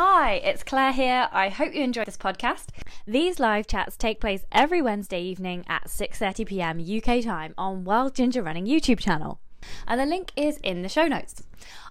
Hi, it's Claire here. I hope you enjoyed this podcast. These live chats take place every Wednesday evening at 6:30 p.m. UK time on Wild Ginger Running YouTube channel. And the link is in the show notes.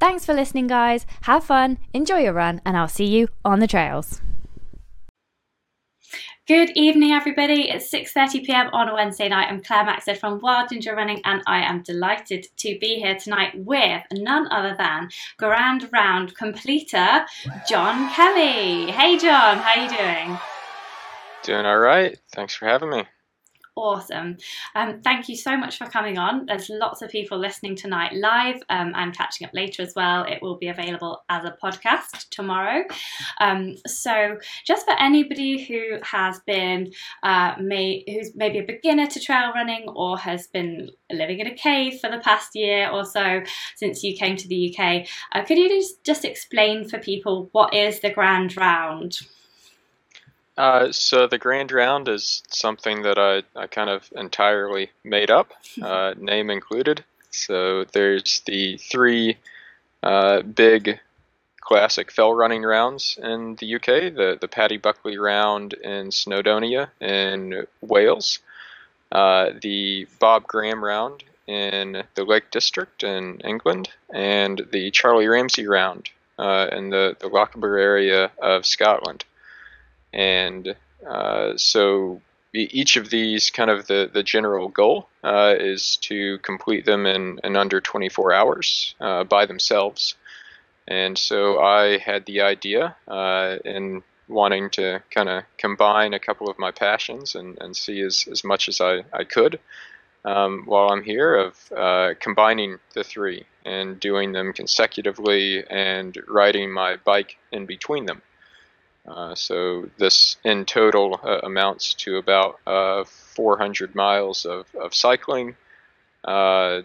Thanks for listening, guys. Have fun, enjoy your run, and I'll see you on the trails. Good evening, everybody. It's 6:30 p.m. on a Wednesday night. I'm Claire Maxted from Wild Ginger Running, and I am delighted to be here tonight with none other than Grand Round completer John Kelly. Hey, John, how are you doing? Doing all right. Thanks for having me awesome. Um, thank you so much for coming on. There's lots of people listening tonight live um, and catching up later as well. It will be available as a podcast tomorrow. Um, so, just for anybody who has been, uh, may, who's maybe a beginner to trail running or has been living in a cave for the past year or so since you came to the UK, uh, could you just, just explain for people what is the Grand Round? Uh, so the Grand Round is something that I, I kind of entirely made up, uh, name included. So there's the three uh, big classic fell running rounds in the UK, the, the Paddy Buckley Round in Snowdonia in Wales, uh, the Bob Graham Round in the Lake District in England, and the Charlie Ramsay Round uh, in the, the Lochaber area of Scotland and uh, so each of these kind of the, the general goal uh, is to complete them in, in under 24 hours uh, by themselves. And so i had the idea uh, in wanting to kind of combine a couple of my passions and, and see as, as much as i, I could um, while i'm here of uh, combining the three and doing them consecutively and riding my bike in between them uh, so this in total uh, amounts to about uh, 400 miles of, of cycling, uh,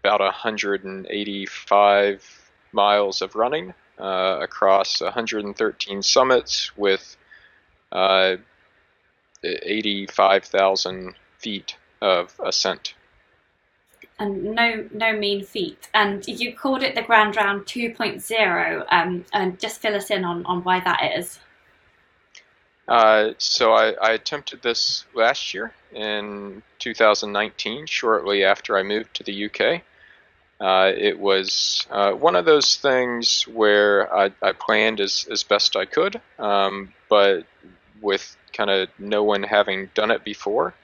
about 185 miles of running uh, across 113 summits with 85,000 feet of ascent and no no mean feat. And you called it the Grand Round 2.0, um, and just fill us in on, on why that is. Uh, so I, I, attempted this last year in 2019, shortly after I moved to the UK. Uh, it was uh, one of those things where I, I, planned as, as best I could, um, but with kind of no one having done it before,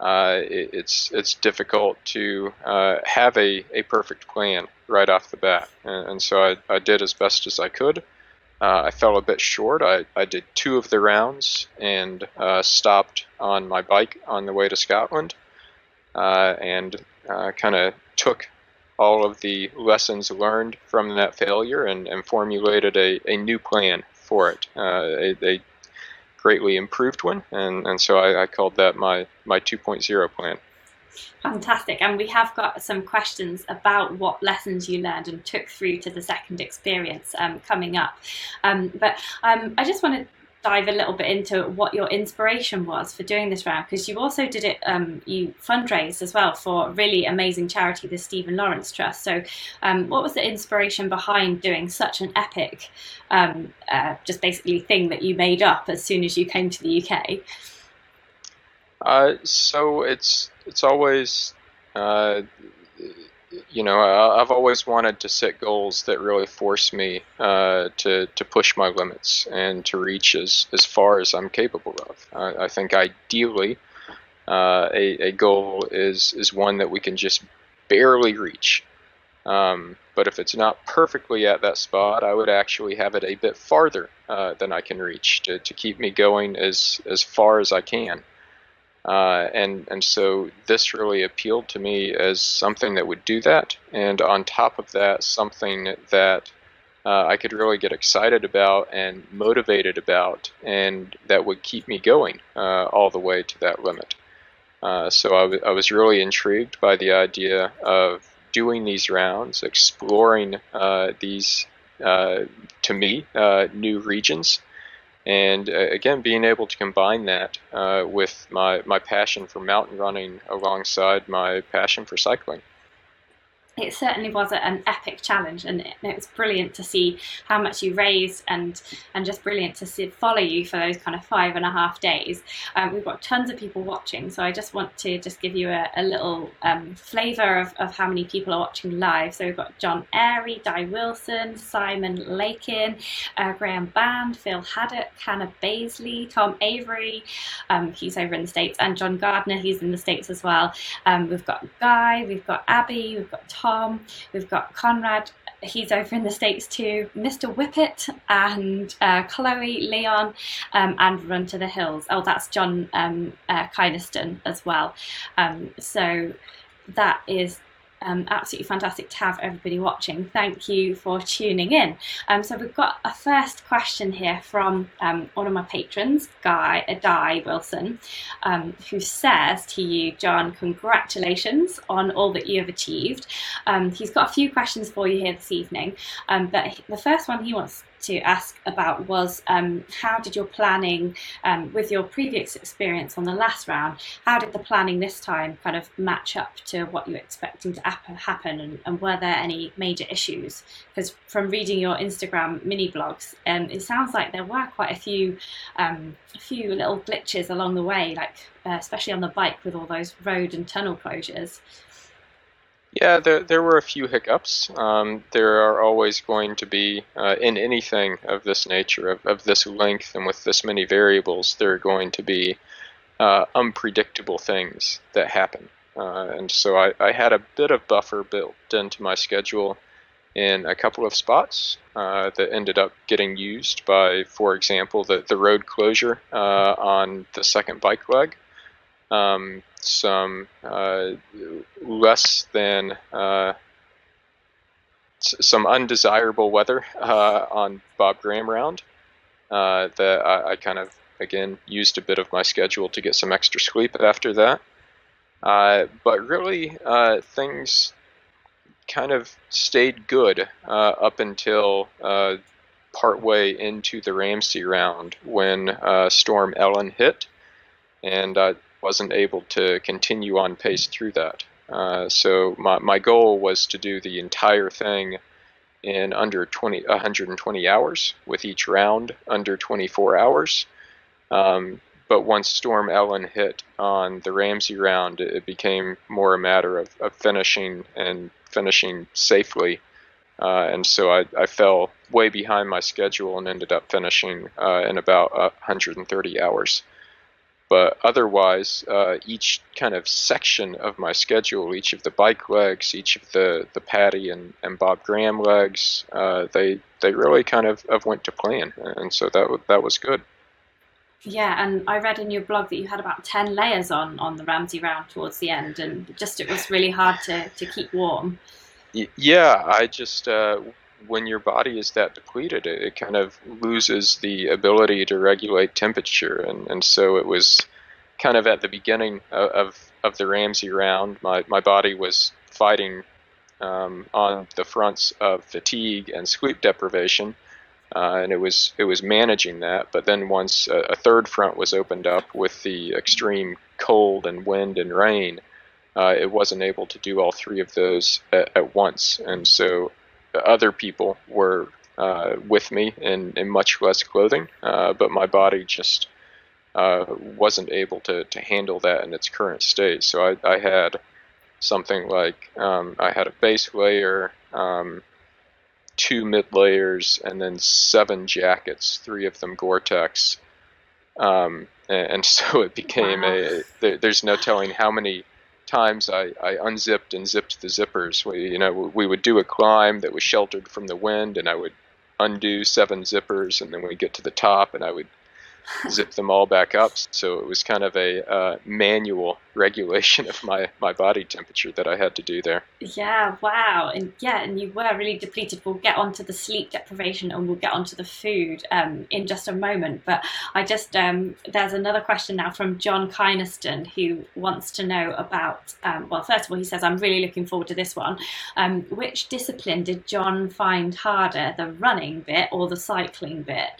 uh, it, it's it's difficult to uh, have a, a perfect plan right off the bat. And, and so I, I did as best as I could. Uh, I fell a bit short. I, I did two of the rounds and uh, stopped on my bike on the way to Scotland uh, and uh, kind of took all of the lessons learned from that failure and, and formulated a, a new plan for it. A, a, greatly improved one, and, and so I, I called that my, my 2.0 plan. Fantastic. And we have got some questions about what lessons you learned and took through to the second experience um, coming up. Um, but um, I just want to dive a little bit into what your inspiration was for doing this round because you also did it um, you fundraised as well for a really amazing charity the stephen lawrence trust. So um, what was the inspiration behind doing such an epic um, uh, just basically thing that you made up as soon as you came to the uk uh, so it's it's always uh, you know, I, have always wanted to set goals that really force me uh, to to push my limits and to reach as as far as I'm capable of. I, I think ideally, uh, a a goal is is one that we can just barely reach. Um, but if it's not perfectly at that spot, I would actually have it a bit farther uh, than I can reach to, to keep me going as as far as I can. Uh, and and so this really appealed to me as something that would do that, and on top of that, something that uh, I could really get excited about and motivated about, and that would keep me going uh, all the way to that limit. Uh, so I, w- I was really intrigued by the idea of doing these rounds, exploring uh, these, uh, to me, new regions and uh, again being able to combine that uh, with my, my passion for mountain running alongside my passion for cycling it certainly was an epic challenge and it, was brilliant to see how much you raised and and just brilliant to see, follow you for those kind of five and a half days. Um, we've got tons of people watching so I just want to just give you a, a little um, flavour of, of how many people are watching live. So we've got John Airy, Di Wilson, Simon Lakin, uh, Graham Band, Phil Haddock, Hannah Baisley, Tom Avery um, he's over in the States and John Gardner he's in the States as well. Um, we've got Guy, we've got Abby, we've got Tom Tom. We've got Conrad. He's over in the States too. Mr. Whippet and uh, Chloe, Leon, um, and Run to the Hills. Oh, that's John um, uh, Kynaston as well. Um, so that is um, absolutely fantastic to have everybody watching. Thank you for tuning in. Um, so we've got a first question here from um, one of my patrons, Guy uh, Di Wilson, um, who says to you, John, congratulations on all that you have achieved. Um, he's got a few questions for you here this evening, um, but the first one he wants to ask about was um, how did your planning, um, with your previous experience on the last round, how did the planning this time kind of match up to what you were expecting to happen, and, and were there any major issues? Because from reading your Instagram mini blogs, um, it sounds like there were quite a few, um, a few little glitches along the way, like uh, especially on the bike with all those road and tunnel closures. Yeah, there, there were a few hiccups. Um, there are always going to be, uh, in anything of this nature, of, of this length, and with this many variables, there are going to be uh, unpredictable things that happen. Uh, and so I, I, had a bit of buffer built into my schedule in a couple of spots uh, that ended up getting used by, for example, the, the road closure uh, on the second bike leg um, some uh, less than uh, some undesirable weather uh, on Bob Graham round uh, that I, I, kind of again used a bit of my schedule to get some extra sleep after that. Uh, but really, uh, things kind of stayed good up until partway into the Ramsay round when Storm Ellen hit, and wasn't able to continue on pace through that. Uh, so my, my goal was to do the entire thing in under 20, 120 hours, with each round under 24 hours. Um, but once Storm Ellen hit on the Ramsay round, it became more a matter of, of finishing and finishing safely. Uh, and so I, I, fell way behind my schedule and ended up finishing uh, in about 130 hours. But otherwise, uh, each kind of section of my schedule, each of the bike legs, each of the, the Paddy and, and Bob Graham legs, uh, they they really kind of, of went to plan, and so that that was good. Yeah, and I read in your blog that you had about ten layers on on the Ramsay round towards the end, and just it was really hard to to keep warm. Yeah, I just uh, when your body is that depleted, it, it, kind of loses the ability to regulate temperature, and, and so it was kind of at the beginning of, of of the Ramsay round, my, my body was fighting um, on the fronts of fatigue and sleep deprivation, uh, and it was it was managing that. But then once a, a, third front was opened up with the extreme cold and wind and rain, uh, it wasn't able to do all three of those at, at once, and so other people were uh, with me in, in much less clothing, uh, but my body just uh, wasn't able to, to handle that in its current state. So I, I had something like um, I had a base layer, um, two mid layers, and then seven jackets, three of them Gore-Tex. Um, and, and, so it became wow. a. There, there's no telling how many times I, I unzipped and zipped the zippers. We, you know, we would do a climb that was sheltered from the wind, and I would undo seven zippers, and then we'd get to the top, and I would zip them all back up. So it was kind of a uh, manual regulation of my, my body temperature that I had to do there. Yeah, wow. And yeah, and you were really depleted. We'll get onto the sleep deprivation and we'll get onto the food um, in just a moment. But I just, um, there's another question now from John Kynaston who wants to know about, um, well, first of all, he says, I'm really looking forward to this one. Um, which discipline did John find harder, the running bit or the cycling bit?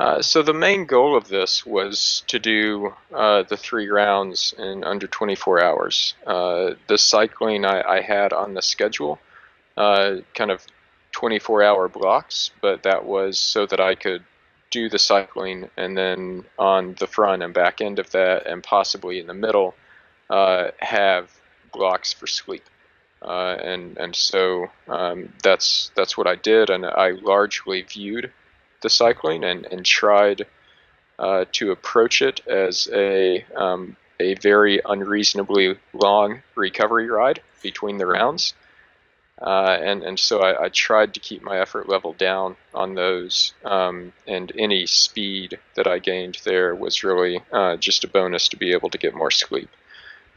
Uh, so the main goal of this was to do uh, the three rounds in under 24 hours. Uh, the cycling I, I, had on the schedule, uh, kind of 24-hour blocks, but that was so that I could do the cycling and then on the front and back end of that, and possibly in the middle, uh, have blocks for sleep. and and so um, that's that's what I did, and I largely viewed the cycling and, and tried uh, to approach it as a um, a very unreasonably long recovery ride between the rounds. Uh, and and so I, I, tried to keep my effort level down on those, um, and any speed that I gained there was really uh, just a bonus to be able to get more sleep.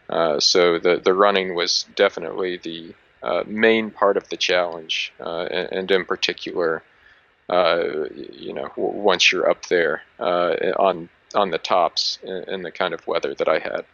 Uh, so the the running was definitely the uh, main part of the challenge, uh, and, and, in particular you know, once you're up there uh, on on the tops in, the kind of weather that I had.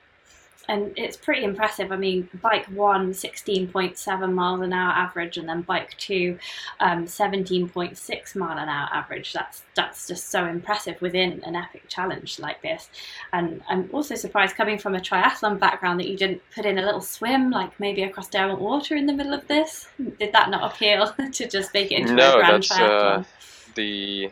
And it's pretty impressive. I mean, bike one, 16.7 miles an hour average, and then bike two, um, 17.6 mile an hour average. That's that's just so impressive within an epic challenge like this. And I'm also surprised, coming from a triathlon background, that you didn't put in a little swim, like maybe across Derwent Water in the middle of this. Did that not appeal to just make it into no, a grand that's, uh, triathlon? Uh the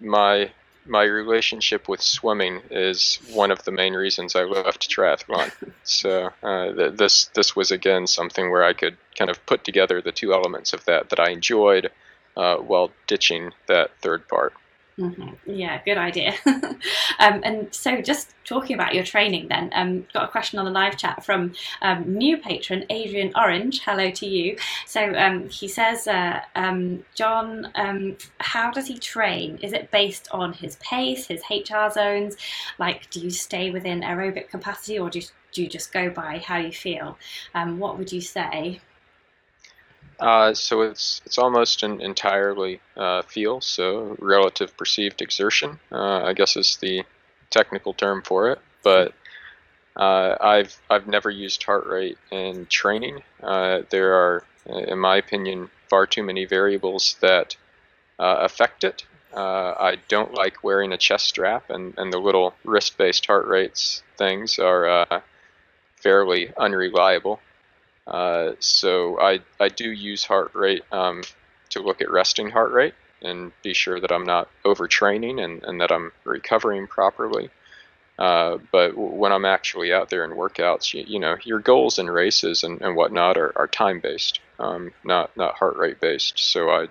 my my relationship with swimming is one of the main reasons I left triathlon. so uh, th- this this was again something where I could kind of put together the two elements of that that I enjoyed uh, while ditching that third part. Mm-hmm. Yeah, good idea. um, and so, just talking about your training, then, um, got a question on the live chat from um, new patron Adrian Orange. Hello to you. So um, he says, uh, um, John, um, how does he train? Is it based on his pace, his HR zones? Like, do you stay within aerobic capacity, or do you, do you just go by how you feel? what would you say? Uh, so it's it's almost an entirely uh, feel, so relative perceived exertion, uh, I guess is the technical term for it. But uh, I've I've never used heart rate in training. Uh, there are, in my opinion, far too many variables that uh, affect it. I don't like wearing a chest strap, and, and the little wrist-based heart rates things are fairly unreliable. Uh, so I, I do use heart rate um, to look at resting heart rate and be sure that I'm not overtraining and, and that I'm recovering properly. Uh, but when I'm actually out there in workouts, you, you know, your goals and races and, and whatnot are, are time based, um, not not heart rate based. So I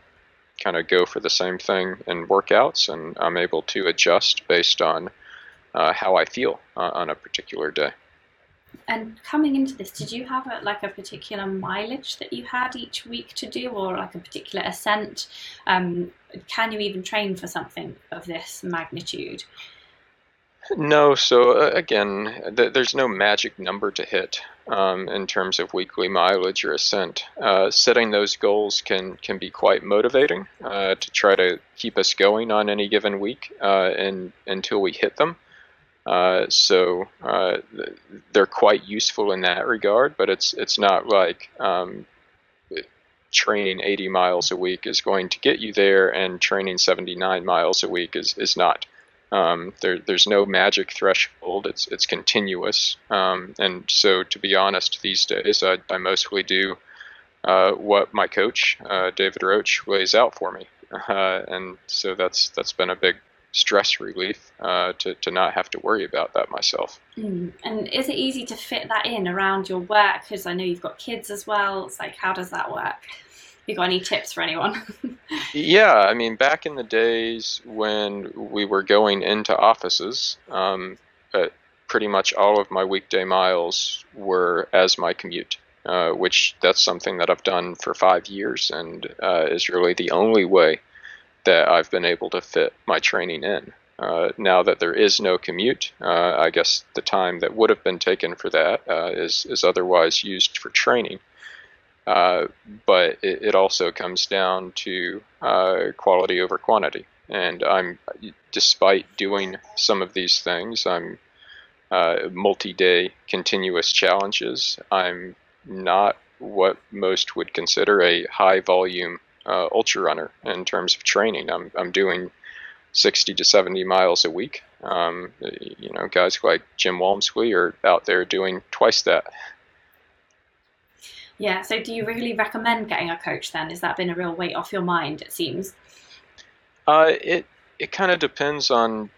kind of go for the same thing in workouts, and I'm able to adjust based on uh, how I feel uh, on a particular day. And coming into this, did you have a, like a particular mileage that you had each week to do, or like a particular ascent? Um, can you even train for something of this magnitude? No. So uh, again, th- there's no magic number to hit um, in terms of weekly mileage or ascent. Uh, setting those goals can can be quite motivating uh, to try to keep us going on any given week, uh, and until we hit them. Uh, so uh, they're quite useful in that regard, but it's it's not like um, training 80 miles a week is going to get you there, and training 79 miles a week is is not. Um, there, there's no magic threshold. It's it's continuous, um, and so to be honest, these days I, I mostly do uh, what my coach uh, David Roche lays out for me, uh, and so that's that's been a big stress relief uh, to, to not have to worry about that myself. Mm. And is it easy to fit that in around your work? Because I know you've got kids as well. It's like, how does that work? You got any tips for anyone? yeah, I mean, back in the days when we were going into offices, um, uh, pretty much all of my weekday miles were as my commute. Uh, which that's something that I've done for five years and uh, is really the only way that I've been able to fit my training in. Uh, now that there is no commute, uh, I guess the time that would have been taken for that uh, is is otherwise used for training. Uh, but it, it, also comes down to uh, quality over quantity. And I'm, despite doing some of these things, I'm uh, multi-day continuous challenges. I'm not what most would consider a high volume uh, ultra runner in terms of training. I'm I'm doing 60 to 70 miles a week. Um, you know, guys like Jim Walmsley are out there doing twice that. Yeah. So, do you really recommend getting a coach? Then, has that been a real weight off your mind? It seems. Uh, it it kind of depends on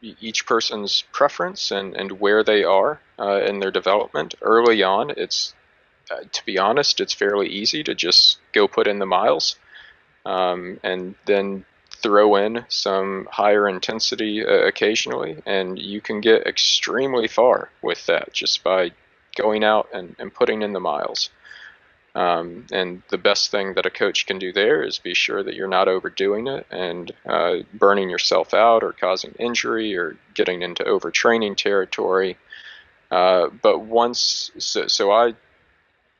each person's preference and, and where they are uh, in their development. Early on, it's uh, to be honest, it's fairly easy to just go put in the miles um, and then throw in some higher intensity uh, occasionally, and you can get extremely far with that just by going out and, and putting in the miles. Um, and the best thing that a coach can do there is be sure that you're not overdoing it and uh, burning yourself out or causing injury or getting into overtraining territory. Uh, but once, so, so I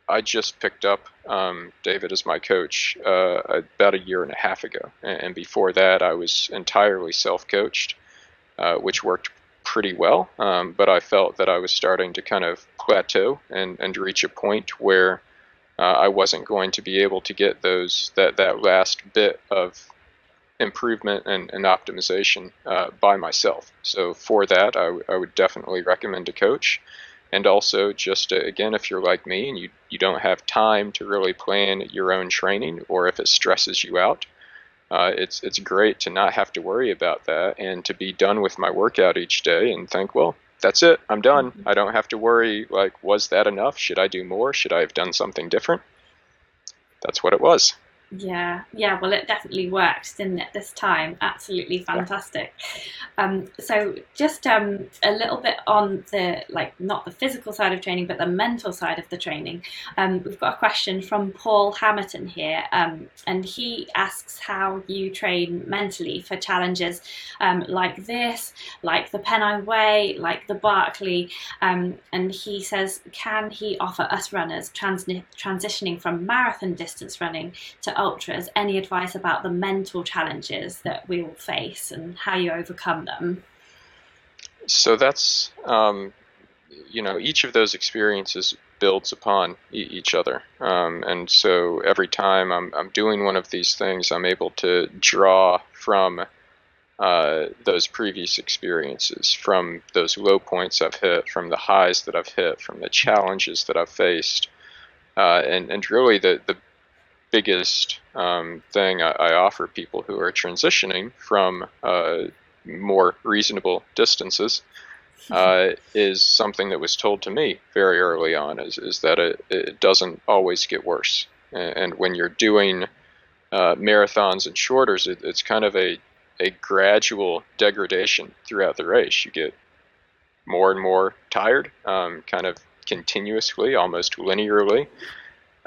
I just picked up um, David as my coach uh, about a year and a half ago, and before that, I was entirely self-coached, uh, which worked pretty well. Um, but I felt that I was starting to kind of plateau and, and reach a point where uh, I wasn't going to be able to get those that that last bit of improvement and, and optimization uh, by myself. So for that, I, w- I would definitely recommend a coach and also just uh, again if you're like me and you, you don't have time to really plan your own training or if it stresses you out uh, it's it's great to not have to worry about that and to be done with my workout each day and think well that's it. I'm done. Mm-hmm. i don't have to worry like was that enough? Should i do more? Should i have done something different? That's what it was yeah, yeah. Well, it definitely worked, didn't it? This time, absolutely fantastic. Um, so, just um, a little bit on the like not the physical side of training, but the mental side of the training. Um, we've got a question from Paul Hamilton here, um, and he asks how you train mentally for challenges um, like this, like the Pennine Way, like the Barkley, um, and he says, can he offer us runners trans- transitioning from marathon distance running to ultras any advice about the mental challenges that we all face and how you overcome them? So that's, um, you know, each of those experiences builds upon e- each other. Um, and so every time I'm, I'm doing one of these things, I'm able to draw from uh, those previous experiences, from those low points I've hit, from the highs that I've hit, from the challenges that I've faced. Uh, and, and really the, the biggest um, thing I, I, offer people who are transitioning from uh, more reasonable distances uh, is something that was told to me very early on is, is that it, it doesn't always get worse. And when you're doing uh, marathons and shorters, it, it's kind of a, a gradual degradation throughout the race. You get more and more tired, um, kind of continuously, almost linearly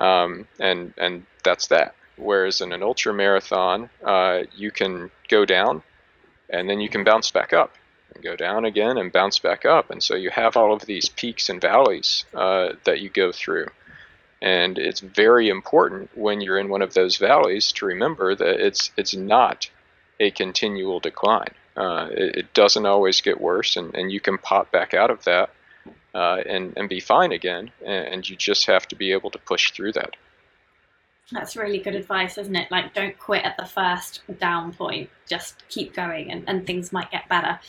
um, and and that's that. Whereas in an ultra marathon, uh, you can go down, and then you can bounce back up, and go down again and bounce back up, and so you have all of these peaks and valleys uh, that you go through. And it's very important when you're in one of those valleys to remember that it's it's not a continual decline. Uh, it, it, doesn't always get worse, and, and you can pop back out of that uh, and, and be fine again. And, and you just have to be able to push through that. That's really good advice, isn't it? Like, don't quit at the first down point. Just keep going, and, and things might get better.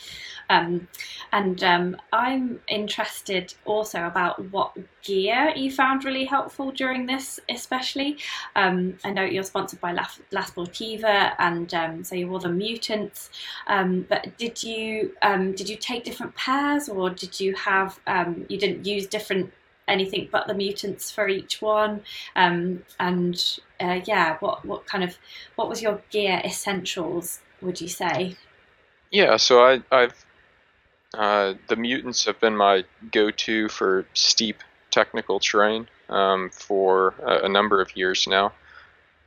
Um, and um, I'm interested also about what gear you found really helpful during this, especially. Um, I know you're sponsored by La, La Sportiva, and um, so you wore the Mutants. Um, but did you um, did you take different pairs, or did you have you didn't use different anything but the mutants for each one. Um, and uh, yeah what what kind of what was your gear essentials would you say? Yeah so i i've uh, the mutants have been my go-to for steep technical terrain um, for a, a, number of years now.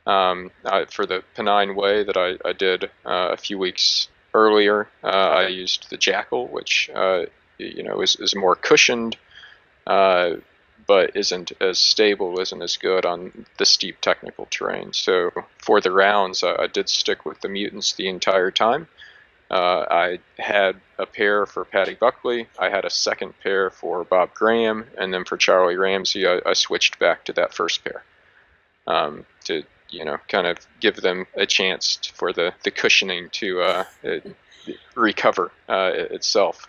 Um, I, for the Pennine Way that I, I did uh, a few weeks earlier, uh, I used the Jackal, which uh, you know is, is more cushioned, uh, but isn't as stable, isn't as good on the steep technical terrain. So for the rounds, I, I did stick with the mutants the entire time. Uh, I had a pair for Paddy Buckley. I had a second pair for Bob Graham, and then for Charlie Ramsay, I, I switched back to that first pair um, to you know kind of give them a chance for the the cushioning to uh, recover uh, itself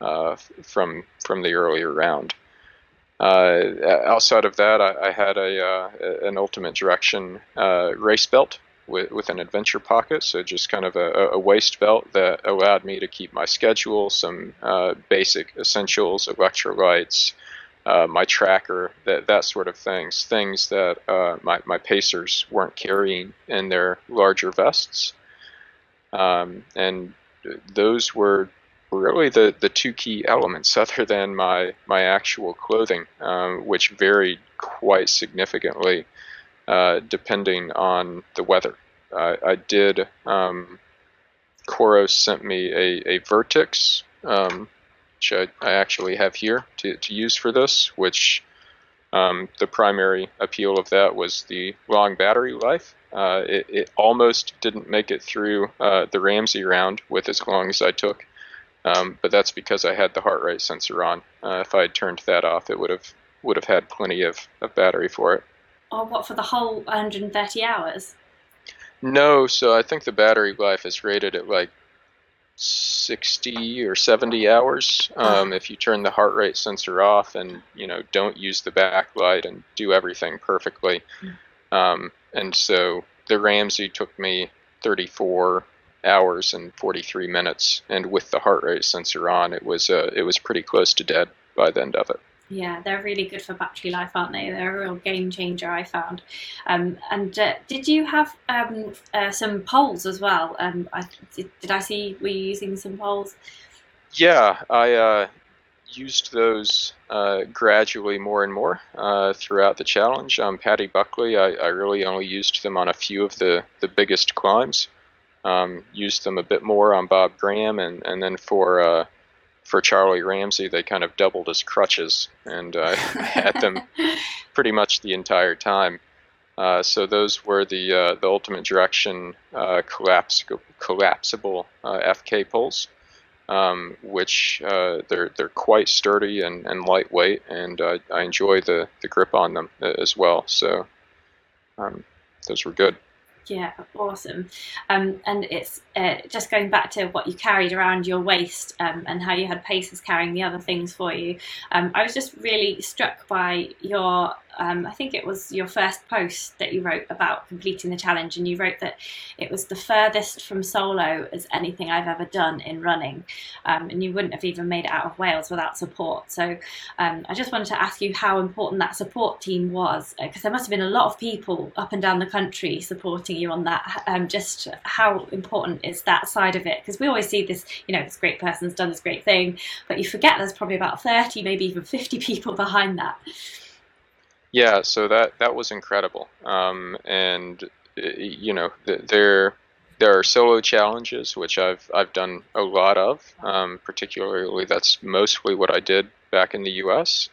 uh, from from the earlier round. Uh, outside of that, I, I had a uh, an Ultimate Direction uh, race belt with, with an adventure pocket, so just kind of a, a, waist belt that allowed me to keep my schedule, some uh, basic essentials, electrolytes, uh, my tracker, that that sort of things, things that uh, my my pacers weren't carrying in their larger vests, um, and those were really the, the two key elements other than my, my actual clothing, um, which varied quite significantly uh, depending on the weather. Uh, I did, um, sent me a, a Vertix, um, which I, I, actually have here to, to use for this, which um, the primary appeal of that was the long battery life. Uh, it, it, almost didn't make it through uh, the Ramsay round with as long as I took. Um, but that's because I had the heart rate sensor on. Uh, if I had turned that off, it would have would have had plenty of, of battery for it. Oh, what for the whole 130 hours? No, so I think the battery life is rated at like 60 or 70 hours. Um, if you turn the heart rate sensor off and you know don't use the backlight and do everything perfectly, hmm. um, and so the Ramsay took me 34 hours and 43 minutes, and with the heart rate sensor on, it was uh, it was pretty close to dead by the end of it. Yeah, they're really good for battery life, aren't they? They're a real game changer, I found. Um, and uh, did you have um, uh, some poles as well? Um, I, did, did, I see were you using some poles? Yeah, I uh, used those uh, gradually more and more uh, throughout the challenge. Um, Paddy Buckley, I, I, really only used them on a few of the, the biggest climbs. Um, used them a bit more on Bob Graham, and, and then for uh, for Charlie Ramsay, they kind of doubled as crutches, and uh, had them pretty much the entire time. Uh, so those were the uh, the Ultimate Direction uh, collapse, collapsible uh, FK poles, um, which uh, they're they're quite sturdy and, and lightweight, and I enjoy the, the grip on them as well. So um, those were good. Yeah, awesome. Um, and it's uh, just going back to what you carried around your waist um, and how you had pacers carrying the other things for you. Um, I was just really struck by your um, I think it was your first post that you wrote about completing the challenge, and you wrote that it was the furthest from solo as anything I've ever done in running, um, and you wouldn't have even made it out of Wales without support. So um, I just wanted to ask you how important that support team was, because uh, there must have been a lot of people up and down the country supporting you on that. Um, just how important is that side of it? Because we always see this, you know, this great person's done this great thing, but you forget there's probably about 30, maybe even 50 people behind that. Yeah, so that that was incredible, um, and you know there there are solo challenges which I've I've done a lot of. Um, particularly, that's mostly what I did back in the U.S.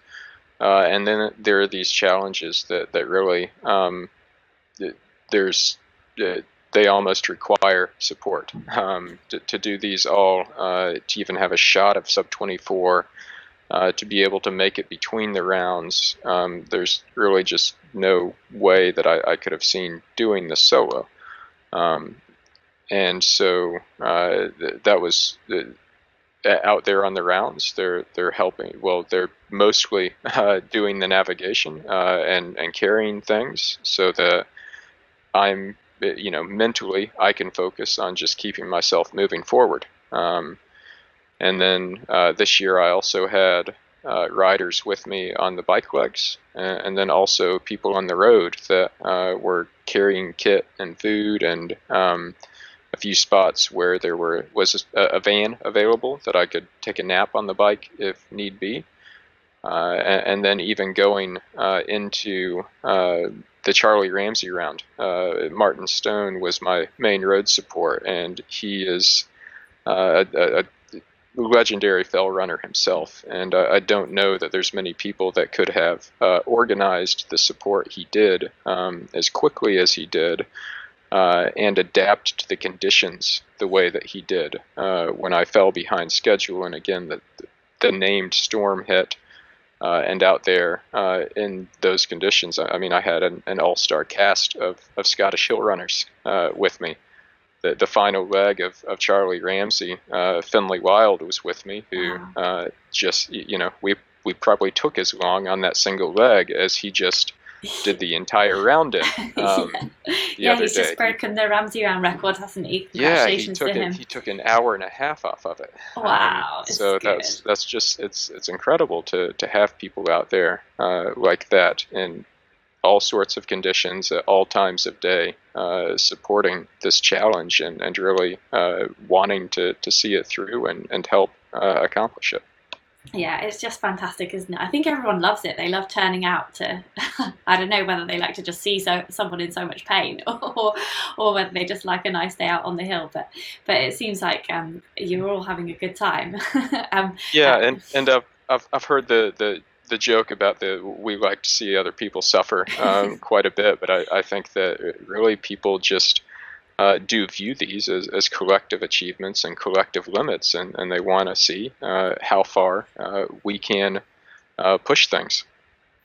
Uh, and then there are these challenges that that really um, there's they almost require support um, to, to do these all, uh, to even have a shot of sub 24, uh, to be able to make it between the rounds. Um, there's really just no way that I, I, could have seen doing the solo. Um, and so uh, th- that was the, out there on the rounds. They're they're helping. Well, they're mostly uh, doing the navigation uh, and and carrying things so that I'm you know, mentally, I can focus on just keeping myself moving forward. Um, and then uh, this year, I also had uh, riders with me on the bike legs, and, then also people on the road that uh, were carrying kit and food, and um, a few spots where there were was a, a, van available that I could take a nap on the bike if need be. Uh, and, and, then even going uh, into uh, the Charlie Ramsay round. Uh, Martin Stone was my main road support, and he is uh, a, a, legendary fell runner himself. And uh, I don't know that there's many people that could have uh, organized the support he did um, as quickly as he did. Uh, and adapt to the conditions the way that he did uh, when I fell behind schedule. And again, the, the named storm hit uh, and out there uh, in those conditions. I, mean, I had an, an all-star cast of, of Scottish hill runners with me. The, the final leg of, of Charlie Ramsay, uh, Finlay Wild was with me, who wow. Uh, just you know we we probably took as long on that single leg as he just did the entire round in um, yeah, yeah he's day. just broken the Ramsay round record, hasn't he? Yeah, he took to it, He took an hour and a half off of it. Wow! Um, so that's that's just it's it's incredible to to have people out there uh, like that in all sorts of conditions at all times of day, uh, supporting this challenge and and really uh, wanting to to see it through and and help uh, accomplish it yeah, it's just fantastic, isn't it? I think everyone loves it. They love turning out to. I don't know whether they like to just see so someone in so much pain, or or whether they just like a nice day out on the hill. But but it seems like um, you're all having a good time. um, yeah, and and uh, I've I've heard the the the joke about the we like to see other people suffer um, quite a bit, but I, I think that really people just uh, do view these as, as collective achievements and collective limits, and, and they want to see uh, how far uh, we can uh, push things.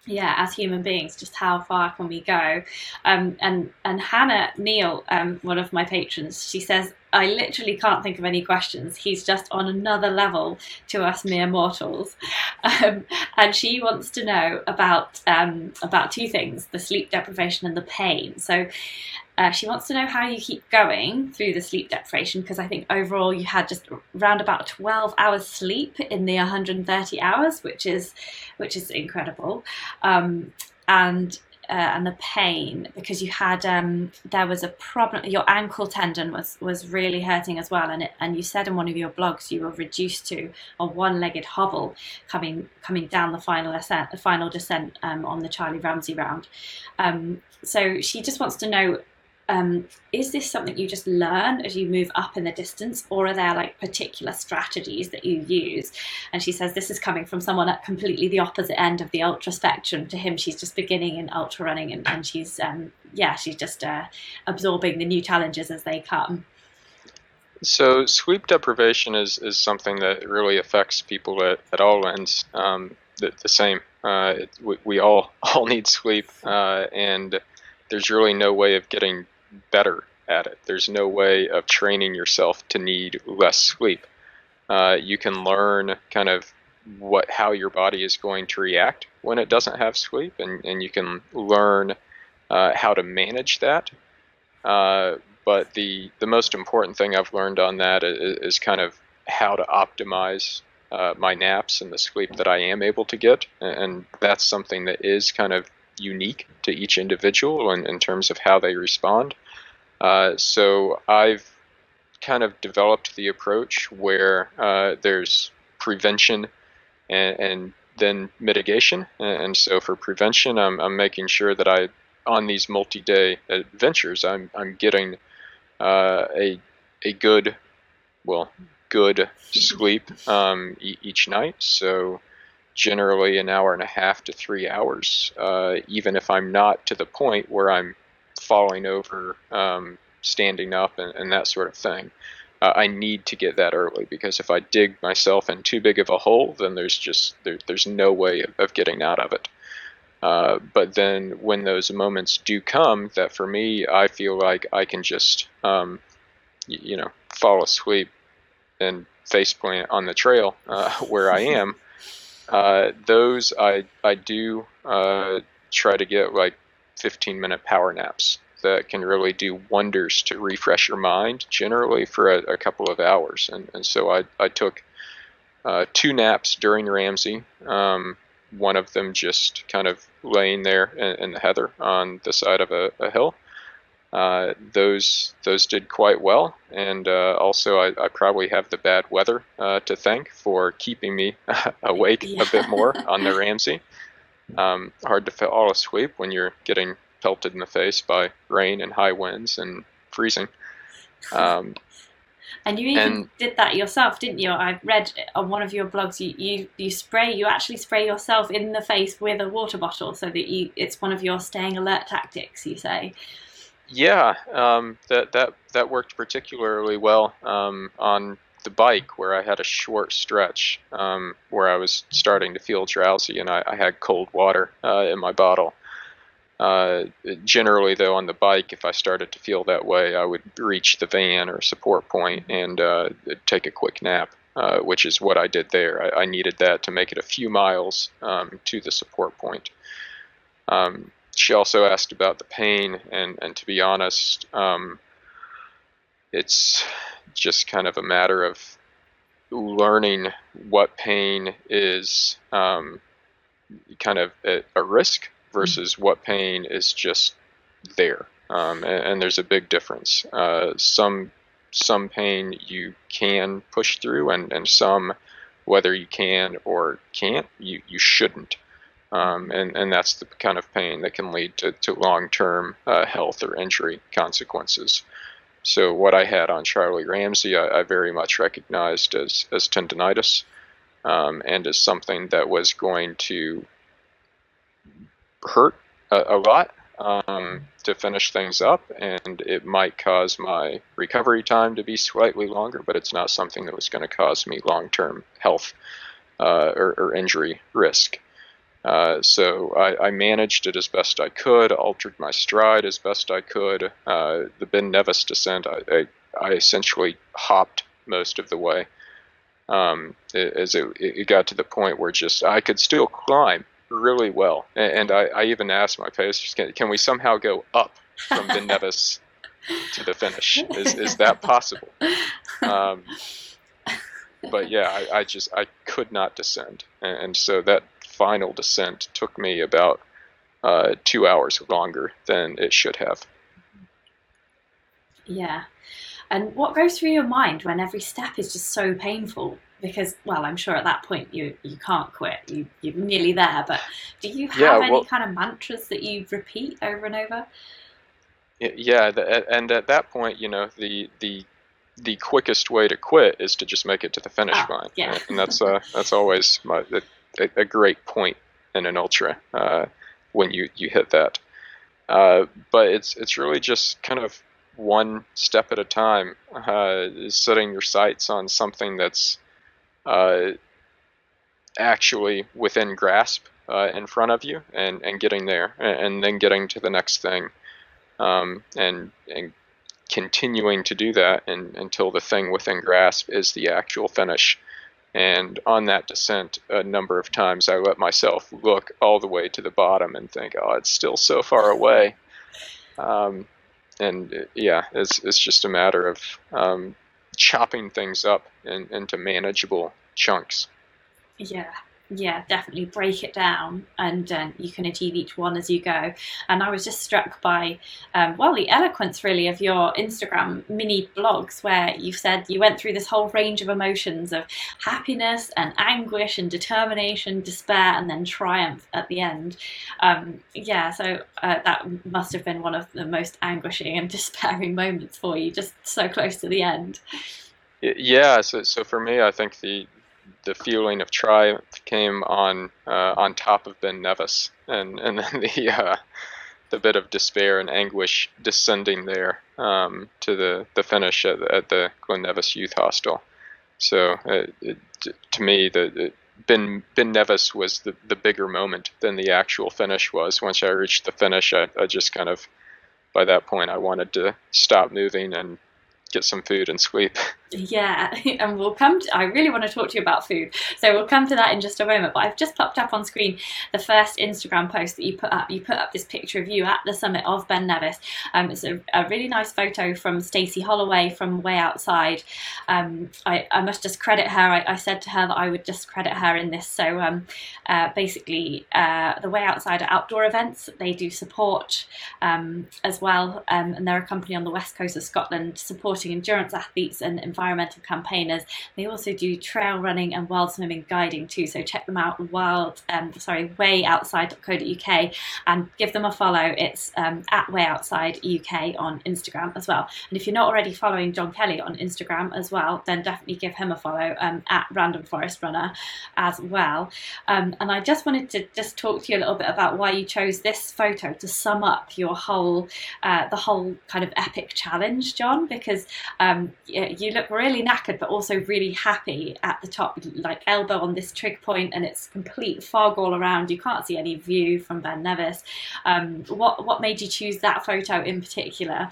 Yeah, as human beings, just how far can we go? Um, and and Hannah Neal, um, one of my patrons, she says, I literally can't think of any questions. He's just on another level to us mere mortals, um, and she wants to know about um, about two things: the sleep deprivation and the pain. So, uh, she wants to know how you keep going through the sleep deprivation because I think overall you had just around about 12 hours sleep in the 130 hours, which is which is incredible. Um, and uh, and the pain because you had um, there was a problem. Your ankle tendon was was really hurting as well, and it, and you said in one of your blogs you were reduced to a one-legged hobble coming coming down the final ascent, the final descent um, on the Charlie Ramsay round. Um, so she just wants to know um, is this something you just learn as you move up in the distance, or are there like particular strategies that you use? And she says this is coming from someone at completely the opposite end of the ultra spectrum. To him, she's just beginning in ultra running, and, and she's um, yeah, she's just uh, absorbing the new challenges as they come. So sleep deprivation is, is something that really affects people at, at all ends um, the, the, same. Uh, it, we, we, all all need sleep, uh, and there's really no way of getting better at it. There's no way of training yourself to need less sleep. Uh, you can learn kind of what how your body is going to react when it doesn't have sleep, and, and you can learn uh, how to manage that. Uh, but the the most important thing I've learned on that is, is kind of how to optimize uh, my naps and the sleep that I am able to get, and that's something that is kind of unique to each individual in, in terms of how they respond. Uh, so I've kind of developed the approach where uh, there's prevention and, and, then mitigation. And so for prevention, I'm, I'm making sure that I, on these multi-day adventures, I'm, I'm getting uh, a, a good, well, good sleep um, e- each night. So generally an hour and a half to three hours, uh, even if I'm not to the point where I'm falling over um, standing up and, and that sort of thing. Uh, I need to get that early because if I dig myself in too big of a hole, then there's just there, there's no way of, of getting out of it. Uh, but then when those moments do come, that for me, I feel like I can just, um, y- you know, fall asleep and faceplant on the trail uh, where I am. Uh, those I I do uh, try to get like 15 minute power naps that can really do wonders to refresh your mind generally for a, a couple of hours. And, and so I, I took uh, two naps during Ramsay. Um, one of them just kind of laying there in, in the heather on the side of a, a hill. Uh, those those did quite well, and uh, also I, I, probably have the bad weather uh, to thank for keeping me awake yeah. a bit more on the Ramsay. Um, hard to fall asleep when you're getting pelted in the face by rain and high winds and freezing. Um, and you even and, did that yourself, didn't you? I read on one of your blogs you, you, you spray you actually spray yourself in the face with a water bottle so that you it's one of your staying alert tactics. You say. Yeah, um, that that that worked particularly well um, on the bike where I had a short stretch um, where I was starting to feel drowsy and I, I had cold water uh, in my bottle. Uh, generally, though, on the bike, if I started to feel that way, I would reach the van or support point and uh, take a quick nap, uh, which is what I did there. I, I, needed that to make it a few miles um, to the support point. Um, she also asked about the pain, and, and to be honest, um, it's just kind of a matter of learning what pain is um, kind of a, a risk versus what pain is just there. Um, and, and, there's a big difference. Uh, some some pain you can push through, and, and some, whether you can or can't, you, you shouldn't. Um, and, and that's the kind of pain that can lead to, to long term uh, health or injury consequences. So, what I had on Charlie Ramsay, I, I very much recognized as, as tendonitis um, and as something that was going to hurt a, a lot um, to finish things up, and it might cause my recovery time to be slightly longer, but it's not something that was going to cause me long term health uh, or, or, injury risk. Uh, so I, I, managed it as best I could, altered my stride as best I could. Uh, the Ben Nevis descent, I, I, I, essentially hopped most of the way. Um, as it, it, got to the point where just I could still climb, really well. And, and I, I, even asked my patients, can, can we somehow go up from Ben Nevis to the finish? Is, is that possible? Um, but yeah, I, I, just I could not descend, and, and, so that final descent took me about uh, two hours longer than it should have. Yeah, and what goes through your mind when every step is just so painful? because well i'm sure at that point you you can't quit you, you're nearly there but do you have yeah, well, any kind of mantras that you repeat over and over yeah and at that point you know the the the quickest way to quit is to just make it to the finish oh, line yeah. and that's uh that's always my a, a great point in an ultra uh, when you you hit that uh, but it's it's really just kind of one step at a time uh, setting your sights on something that's uh, actually within grasp uh, in front of you and, and getting there and, and then getting to the next thing um, and, and continuing to do that and, until the thing within grasp is the actual finish. And on that descent, a number of times I let myself look all the way to the bottom and think, oh, it's still so far away. Um, and yeah, it's, it's just a matter of um, chopping things up in, into manageable chunks. Yeah, yeah, definitely break it down, and uh, you can achieve each one as you go. And I was just struck by, um, well, the eloquence really of your Instagram mini blogs, where you said you went through this whole range of emotions of happiness and anguish and determination, despair, and then triumph at the end. Um, yeah, so uh, that must have been one of the most anguishing and despairing moments for you, just so close to the end. Yeah, so, so for me, I think the the feeling of triumph came on uh, on top of Ben Nevis, and and then the uh, the bit of despair and anguish descending there um, to the, the finish at, at the Glen Nevis Youth Hostel. So uh, it, to me, the, Ben Ben Nevis was the, the bigger moment than the actual finish was. Once I reached the finish, I, I just kind of by that point I wanted to stop moving and get some food and sleep. Yeah, and we'll come to, I really want to talk to you about food. So we'll come to that in just a moment. But I've just popped up on screen the first Instagram post that you put up. You put up this picture of you at the summit of Ben Nevis. Um, it's a, a really nice photo from Stacey Holloway from Way Outside. Um, I, I, must just credit her. I, I, said to her that I would just credit her in this. So um, uh, basically, uh, the Way Outside are outdoor events. They do support um, as well. Um, and they're a company on the west coast of Scotland supporting endurance athletes and campaigners. They also do trail running and wild swimming guiding too. So check them out. Wild, um, sorry, wayoutside.co.uk and give them a follow. It's um, at Way Outside UK on Instagram as well. And if you're not already following John Kelly on Instagram as well, then definitely give him a follow um, at Random Forest Runner as well. Um, and I just wanted to just talk to you a little bit about why you chose this photo to sum up your whole, uh, the whole kind of epic challenge, John, because um, you look really knackered, but also really happy at the top, like elbow on this trig point, and it's complete fog all around. You can't see any view from Ben Nevis. Um, what what made you choose that photo in particular?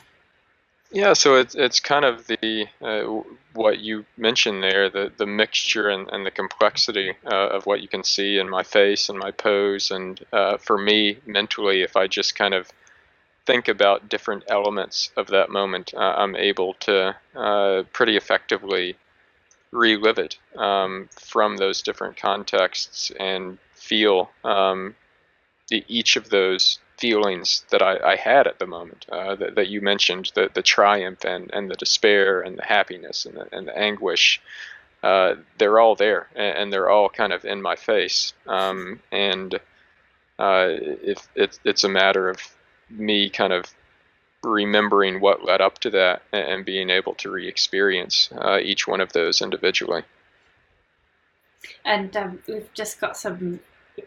Yeah, so it's it's kind of the uh, what you mentioned there, the the mixture and, and the complexity uh, of what you can see in my face and my pose, and uh, for me mentally, if I just kind of think about different elements of that moment, uh, I'm able to uh, pretty effectively relive it um, from those different contexts and feel um, the, each of those feelings that I, I had at the moment uh, that, that, you mentioned the, the triumph and, and the despair and the happiness and the, and the anguish. Uh, they're all there and, they're all kind of in my face. Um, and uh, it's a matter of me kind of remembering what led up to that and being able to re-experience uh, each one of those individually. And um, we've just got some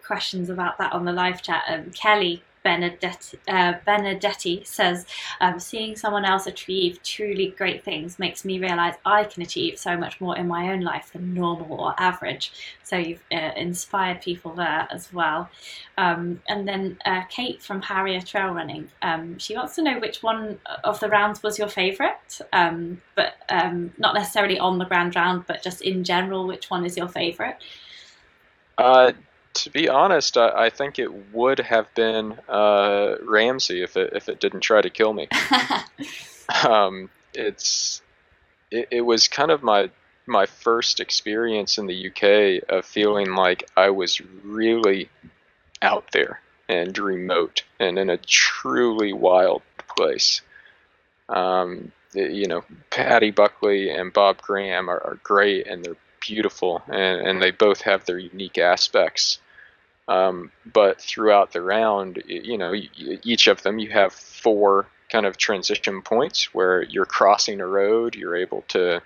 questions about that on the live chat. Um, Kelly Benedetti, uh, Benedetti says, um, seeing someone else achieve truly great things makes me realize I can achieve so much more in my own life than normal or average. So you've uh, inspired people there as well. Um, and then uh, Kate from Harrier Trail Running, um, she wants to know which one of the rounds was your favourite, um, but um, not necessarily on the Grand Round, but just in general, which one is your favourite? To be honest, I, I, think it would have been uh, Ramsay if it if it didn't try to kill me. um, it's it, it, was kind of my my first experience in the UK of feeling like I was really out there and remote and in a truly wild place. Um, you know, Paddy Buckley and Bob Graham are, are great and they're beautiful, and, and they both have their unique aspects. Um, but throughout the round, you know, each of them you have four kind of transition points where you're crossing a road, you're able to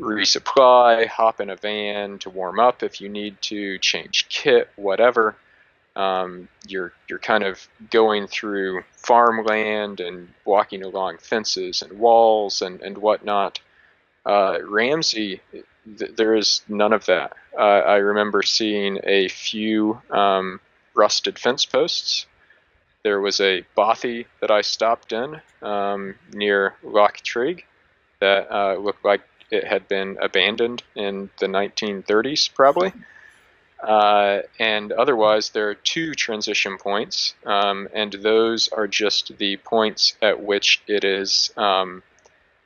resupply, hop in a van to warm up if you need to, change kit, whatever. Um, you're you're kind of going through farmland and walking along fences and walls and and whatnot. Uh, Ramsay th- there is none of that. Uh, I remember seeing a few um, rusted fence posts. There was a bothy that I stopped in um, near Loch Treig that uh, looked like it had been abandoned in the 1930s, probably. Uh, and otherwise, there are two transition points, um, and those are just the points at which it is um,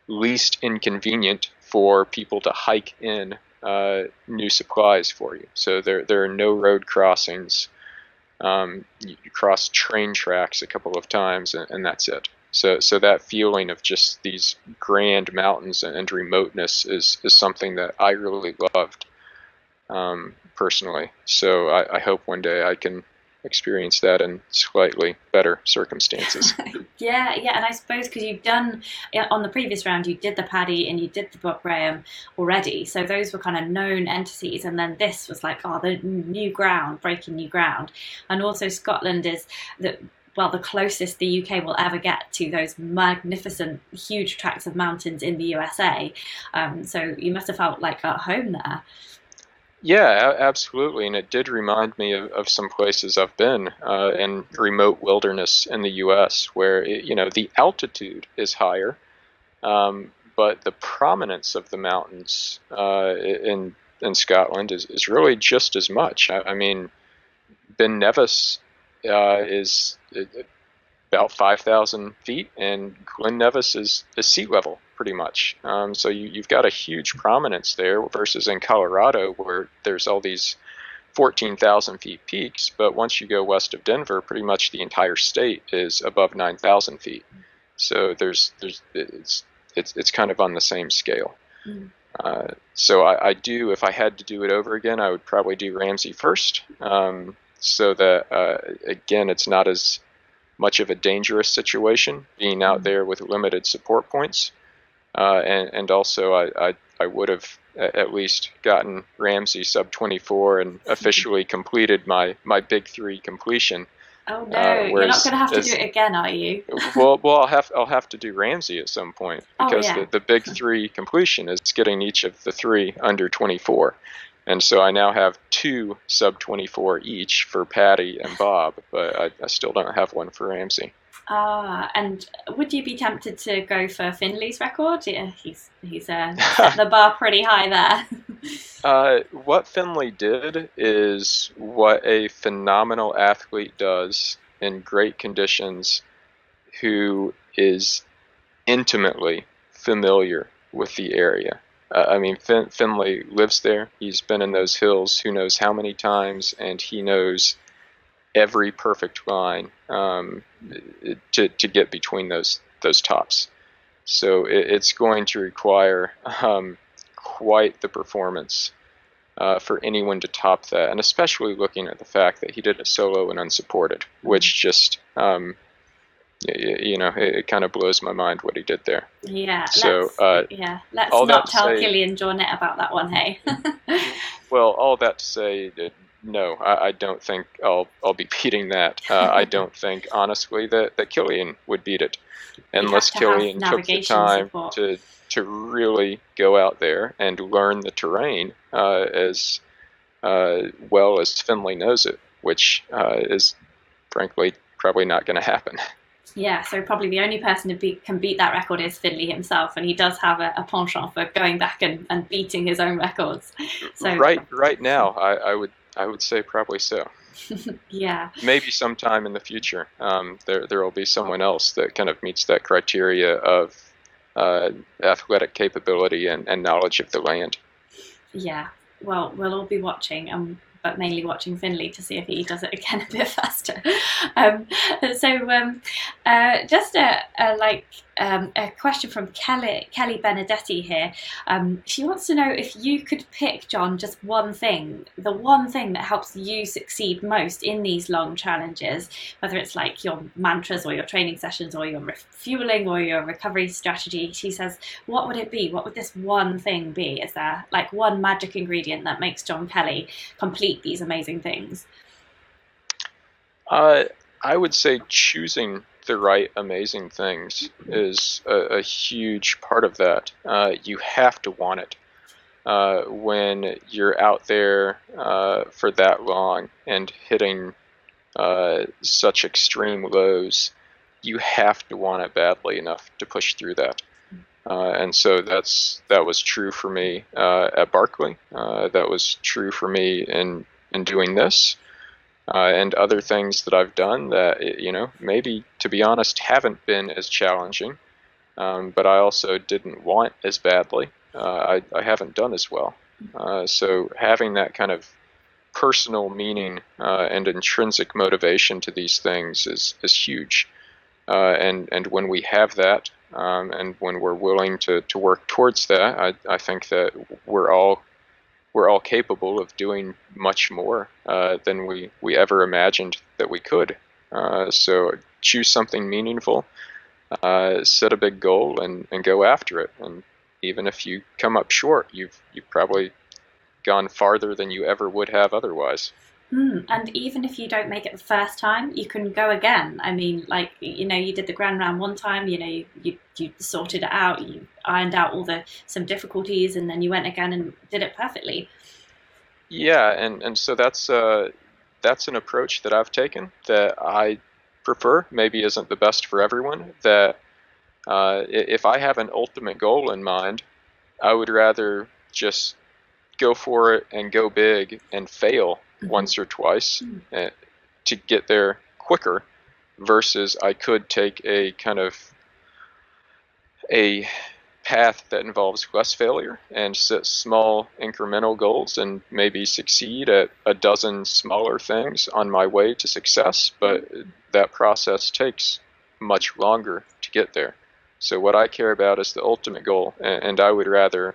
least inconvenient for people to hike in uh, new supplies for you. So there, there are no road crossings. Um, you, cross train tracks a couple of times, and, and, that's it. So, so that feeling of just these grand mountains and, and remoteness is, is something that I really loved um, personally. So I, I hope one day I can experience that in slightly better circumstances. yeah, yeah, and I suppose because you've done on the previous round, you did the Paddy and you did the Bob Graham already, so those were kind of known entities, and then this was like, oh, the new ground, breaking new ground, and also Scotland is that well, the closest the UK will ever get to those magnificent, huge tracts of mountains in the USA. Um, so you must have felt like at home there. Yeah, absolutely, and it did remind me of, of some places I've been uh, in remote wilderness in the U.S. where it, you know the altitude is higher, um, but the prominence of the mountains uh, in in Scotland is, is really just as much. I, I mean, Ben Nevis uh, is about 5,000 feet, and Glen Nevis is, is sea level pretty much. Um, so you, you've got a huge prominence there versus in Colorado where there's all these 14,000 feet peaks, but once you go west of Denver, pretty much the entire state is above 9,000 feet. So there's there's it's it's it's kind of on the same scale. Mm. Uh, so I, I, do if I had to do it over again, I would probably do Ramsay first, um, so that uh, again it's not as much of a dangerous situation being out mm. there with limited support points. Uh, and, and also, I, I, I would have at least gotten Ramsay sub 24 and officially completed my, my big three completion. Oh no, uh, you're not going to have to do it again, are you? well, well, I'll have I'll have to do Ramsay at some point oh, because oh, yeah. the, the big three completion is getting each of the three under 24, and so I now have two sub 24 each for Paddy and Bob, but I, I still don't have one for Ramsay. Ah, and would you be tempted to go for Finlay's record? Yeah, he's he's uh, set the bar pretty high there. uh, what Finlay did is what a phenomenal athlete does in great conditions, who is intimately familiar with the area. Uh, I mean, fin- Finlay lives there. He's been in those hills who knows how many times, and he knows every perfect line um, to, to get between those those tops. So it, it's going to require um, quite the performance uh, for anyone to top that, and especially looking at the fact that he did it solo and unsupported, which just um, you know, it, it, kind of blows my mind what he did there. Yeah. So, uh, yeah, let's not tell say, Kilian Jornet about that one, hey. well, all that to say no, I, I, don't think I'll I'll be beating that. Uh, I don't think honestly that, that Kilian would beat it, unless Kilian took the time support. to to really go out there and learn the terrain uh, as uh, well as Finlay knows it, which uh, is frankly probably not going to happen. Yeah, so probably the only person who be, can beat that record is Finlay himself, and he does have a, a penchant for going back and, and beating his own records. So right, right now, I, I would I would say probably so. yeah. Maybe sometime in the future, um, there there will be someone else that kind of meets that criteria of uh, athletic capability and, and knowledge of the land. Yeah. Well, we'll all be watching, and but mainly watching Finlay to see if he does it again a bit faster. Um, so, um, uh, just a, a like um, a question from Kelly Kelly Benedetti here. Um, she wants to know if you could pick John just one thing, the one thing that helps you succeed most in these long challenges, whether it's like your mantras or your training sessions or your refueling or your recovery strategy. She says, what would it be? What would this one thing be? Is there like one magic ingredient that makes John Kelly complete these amazing things? Uh, I would say choosing the right amazing things is a, a huge part of that. Uh, you have to want it. Uh, when you're out there uh, for that long and hitting uh, such extreme lows, you have to want it badly enough to push through that. Uh, and so that's that was true for me uh, at Barkley. that was true for me in in doing this uh, and other things that I've done that, you know, maybe to be honest, haven't been as challenging, um, but I also didn't want as badly. Uh, I, I haven't done as well. Uh, so having that kind of personal meaning uh, and intrinsic motivation to these things is, is huge. Uh, and, and when we have that, um, and when we're willing to, to work towards that, I, I think that we're all we're all capable of doing much more uh, than we, we ever imagined that we could. Uh, so choose something meaningful, uh, set a big goal, and, and go after it. And even if you come up short, you've you've probably gone farther than you ever would have otherwise. Mm, and even if you don't make it the first time, you can go again. I mean, like you know, you did the grand round one time. You know, you, you, you sorted it out. You ironed out all the some difficulties, and then you went again and did it perfectly. Yeah, and and so that's uh, that's an approach that I've taken that I prefer. Maybe isn't the best for everyone. That uh, if I have an ultimate goal in mind, I would rather just go for it and go big and fail. Once or twice mm-hmm. to get there quicker versus I could take a kind of a path that involves less failure and set small incremental goals and maybe succeed at a dozen smaller things on my way to success but that process takes much longer to get there so what i care about is the ultimate goal and, i would rather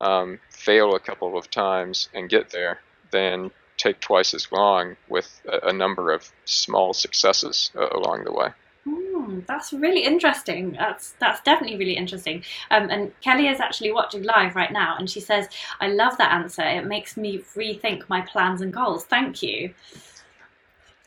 um, fail a couple of times and get there than take twice as long with a, a number of small successes uh, along the way. Mm, that's really interesting. That's that's definitely really interesting. Um, and Kelly is actually watching live right now, and she says, "I love that answer. It makes me rethink my plans and goals. Thank you."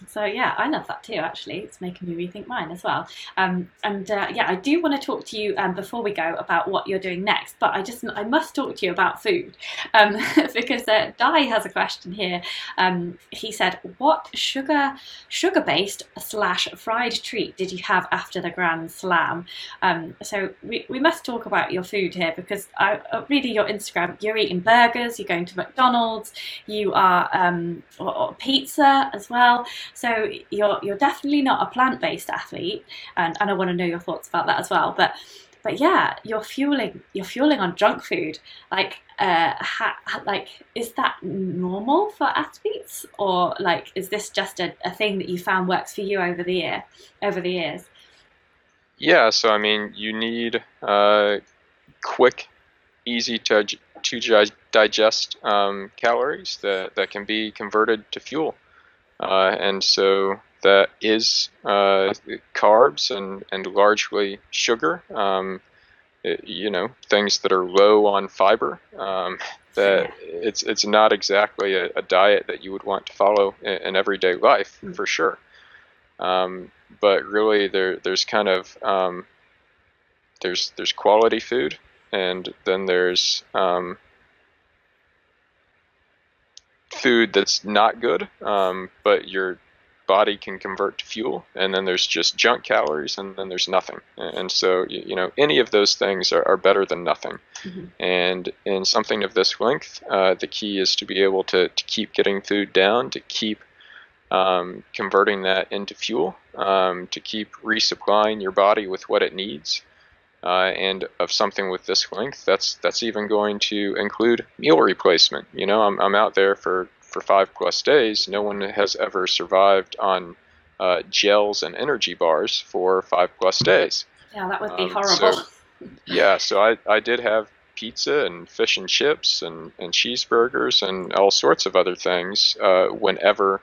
So yeah, I love that too. Actually, it's making me rethink mine as well. Um, and uh, yeah, I do want to talk to you um, before we go about what you're doing next. But I just I must talk to you about food um, because uh, Di has a question here. Um, he said, "What sugar sugar based slash fried treat did you have after the Grand Slam?" Um, so we, we must talk about your food here because I uh, reading your Instagram, you're eating burgers, you're going to McDonald's, you are um, or, or pizza as well. So you're you're definitely not a plant based athlete, and, and I want to know your thoughts about that as well. But but yeah, you're fueling you're fueling on junk food. Like uh, ha, like is that normal for athletes, or like is this just a, a thing that you found works for you over the year over the years? Yeah, so I mean, you need uh, quick, easy to to digest um, calories that, that can be converted to fuel. Uh, and so that is uh, carbs and, and largely sugar. Um, it, you know, things that are low on fiber. Um, that it's it's not exactly a, a, diet that you would want to follow in, in everyday life mm. for sure. Um, but really, there there's kind of um, there's there's quality food, and then there's um, food that's not good, um, but your body can convert to fuel, and then there's just junk calories, and then there's nothing. And so, you know, any of those things are, are better than nothing. Mm-hmm. And in something of this length, uh, the key is to be able to, to keep getting food down, to keep um, converting that into fuel, um, to keep resupplying your body with what it needs uh, and of something with this length, that's that's even going to include meal replacement. You know, I'm, I'm out there for, for five plus days. No one has ever survived on uh, gels and energy bars for five plus days. Yeah, that would be um, horrible. So, yeah, so I, I did have pizza and fish and chips and, and cheeseburgers and all sorts of other things uh, whenever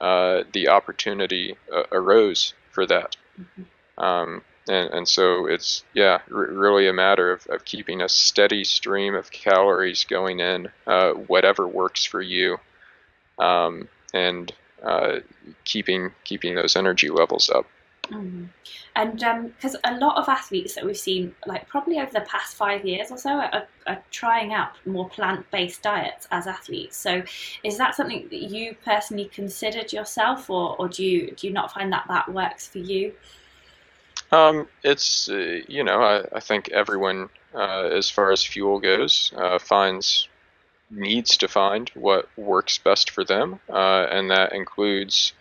uh, the opportunity uh, arose for that. Mm-hmm. Um, and, and so it's yeah r- really a matter of, of keeping a steady stream of calories going in uh, whatever works for you um, and uh, keeping keeping those energy levels up. Mm. and because um, a lot of athletes that we've seen like probably over the past five years or so are, are trying out more plant-based diets as athletes. So is that something that you personally considered yourself or, or do you do you not find that that works for you um, it's uh, you know I, I think everyone uh, as far as fuel goes uh, finds needs to find what works best for them, uh, and that includes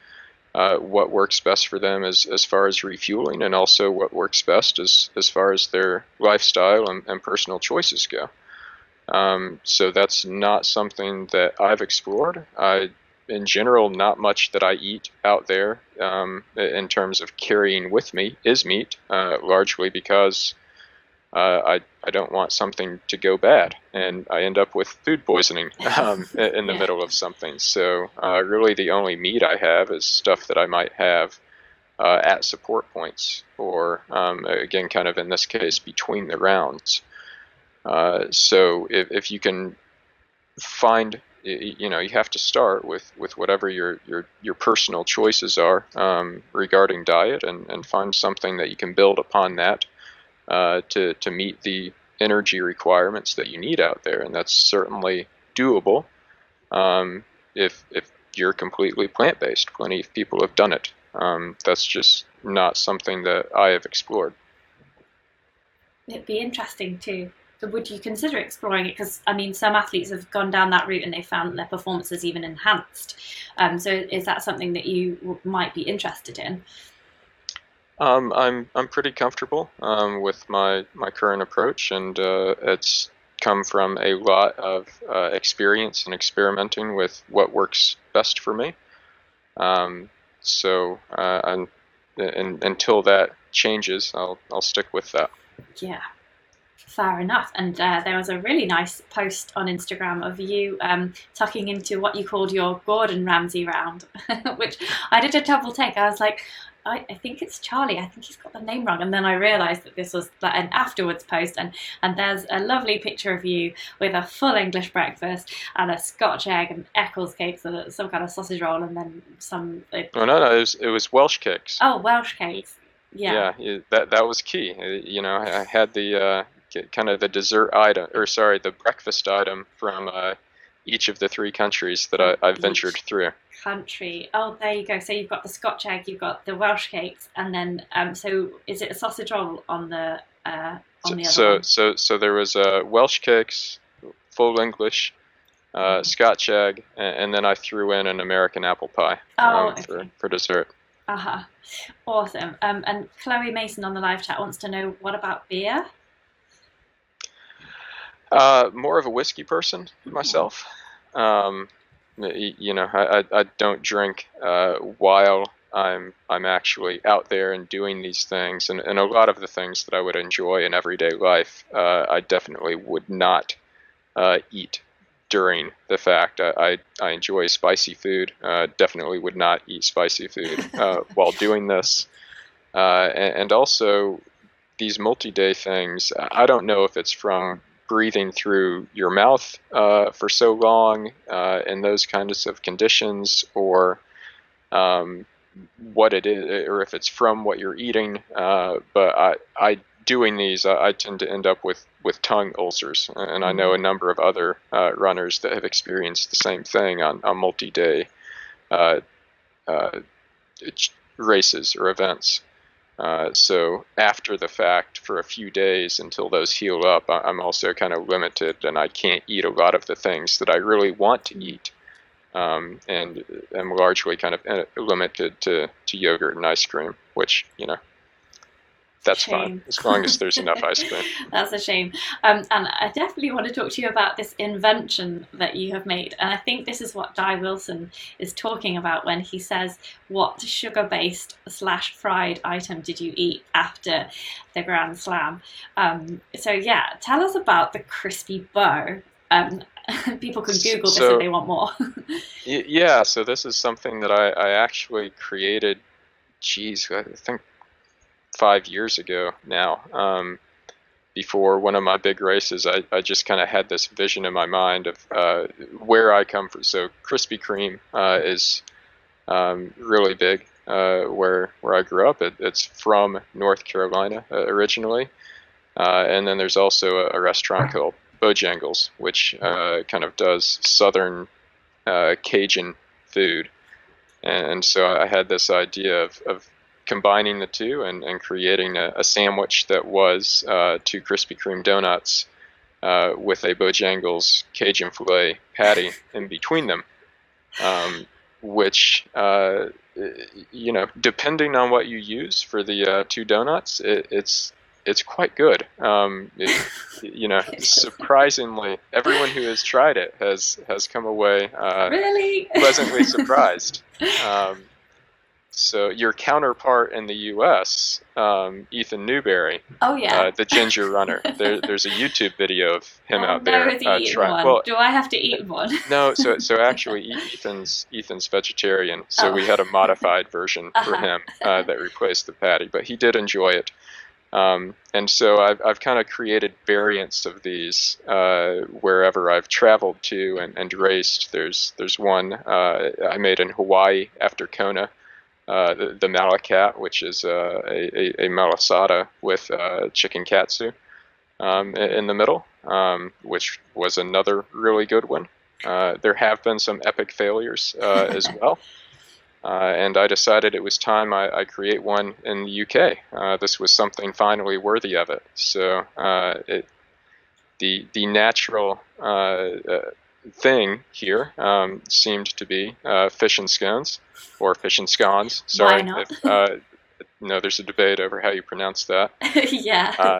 uh, what works best for them as, as far as refueling, and also what works best as as far as their lifestyle and, and personal choices go. Um, so that's not something that I've explored. I in general, not much that I eat out there um, in terms of carrying with me is meat, uh, largely because uh, I, I don't want something to go bad and I end up with food poisoning um, in the yeah. middle of something. So, uh, really, the only meat I have is stuff that I might have uh, at support points, or um, again, kind of in this case, between the rounds. Uh, so, if, if you can find you, know you have to start with, with whatever your, your, your personal choices are um, regarding diet and, and find something that you can build upon that uh, to, to meet the energy requirements that you need out there and that's certainly doable um, if, if you're completely plant-based. Plenty of people have done it. Um, that's just not something that I have explored. It'd be interesting too would you consider exploring it? Because I mean, some athletes have gone down that route and they found their performances even enhanced. Um, so, is that something that you w- might be interested in? Um, I'm I'm pretty comfortable um, with my my current approach, and uh, it's come from a lot of uh, experience and experimenting with what works best for me. Um, so, uh, and, and until that changes, I'll I'll stick with that. Yeah, fair enough. And uh, there was a really nice post on Instagram of you um, tucking into what you called your Gordon Ramsay round, which I did a double take. I was like, I, I, think it's Charlie. I think he's got the name wrong. And then I realised that this was an afterwards post, and, and there's a lovely picture of you with a full English breakfast and a Scotch egg and Eccles cakes and some kind of sausage roll, and then some. Uh, oh no, no, it was, it was Welsh cakes. Oh, Welsh cakes. Yeah. yeah, that that was key. Uh, you know, I had the uh, kind of the dessert item, or sorry, the breakfast item from uh, each of the three countries that I, have ventured through. Country. Oh, there you go. So you've got the Scotch egg, you've got the Welsh cakes, and then um, so is it a sausage roll on the uh, on so, the other so, one? So so there was uh, Welsh cakes, full English, uh, mm-hmm. Scotch egg, and, and, then I threw in an American apple pie oh, um, okay. for for dessert. Uh huh. Awesome. Um, and Chloe Mason on the live chat wants to know what about beer? Uh, more of a whiskey person myself. Um, you know, I, I, don't drink uh, while I'm I'm actually out there and doing these things, and, and a lot of the things that I would enjoy in everyday life, uh, I definitely would not uh, eat during the fact. I, I, I enjoy spicy food. Uh, definitely would not eat spicy food uh, while doing this, uh, and, and also these multi-day things. I don't know if it's from breathing through your mouth uh, for so long uh, in those kinds of conditions, or um, what it is, or if it's from what you're eating. Uh, but I, I doing these, I, I, tend to end up with with tongue ulcers, and I know a number of other uh, runners that have experienced the same thing on, on multi-day uh, uh, races or events. Uh, so after the fact, for a few days until those heal up, I'm also kind of limited, and I can't eat a lot of the things that I really want to eat, um, and I'm largely kind of uh, limited to, to yogurt and ice cream, which you know that's shame. fine as long as there's enough ice cream. That's a shame. Um, and I definitely want to talk to you about this invention that you have made. And I think this is what Di Wilson is talking about when he says, "What sugar-based slash fried item did you eat after the Grand Slam?" Um, so yeah, tell us about the Krispy Bo. Um, people can Google this so, if they want more. yeah, so this is something that I, I actually created. Geez, I think five years ago now. Um, before one of my big races, I, I just kind of had this vision in my mind of uh, where I come from. So Krispy Kreme uh, is um, really big uh, where where I grew up. It, it's from North Carolina uh, originally, uh, and then there's also a, a restaurant called Bojangles, which uh, kind of does southern Cajun food. And so I had this idea of, of combining the two and, and creating a, a sandwich that was uh, two Krispy Kreme donuts uh, with a Bojangles Cajun filet patty in between them, um, which, uh, you know, depending on what you use for the uh, two donuts, it, it's it's quite good. Um, it, you know, surprisingly, everyone who has tried it has has come away uh, really pleasantly surprised. Um, so your counterpart in the U.S., um, Ethan Newberry, oh yeah, uh, the ginger runner. There, there's a YouTube video of him oh, out there uh, trying. Well, Do I have to eat one? no, so so actually Ethan's Ethan's vegetarian, so oh. we had a modified version uh-huh. for him uh, that replaced the patty, but he did enjoy it. Um, and so I've, I've kind of created variants of these uh, wherever I've traveled to and, and raced. There's there's one uh, I made in Hawaii after Kona, uh, the, the Malacat, which is uh, a, a, a malasada with uh, chicken katsu um, in the middle, um, which was another really good one. Uh, there have been some epic failures as well. Uh, and I decided it was time I, I create one in the UK. Uh, this was something finally worthy of it. So uh, it, the the natural uh, uh, thing here um, seemed to be uh, fish and scones, or fish and scones. Sorry, Why not? If, uh, no, there's a debate over how you pronounce that. yeah. Uh,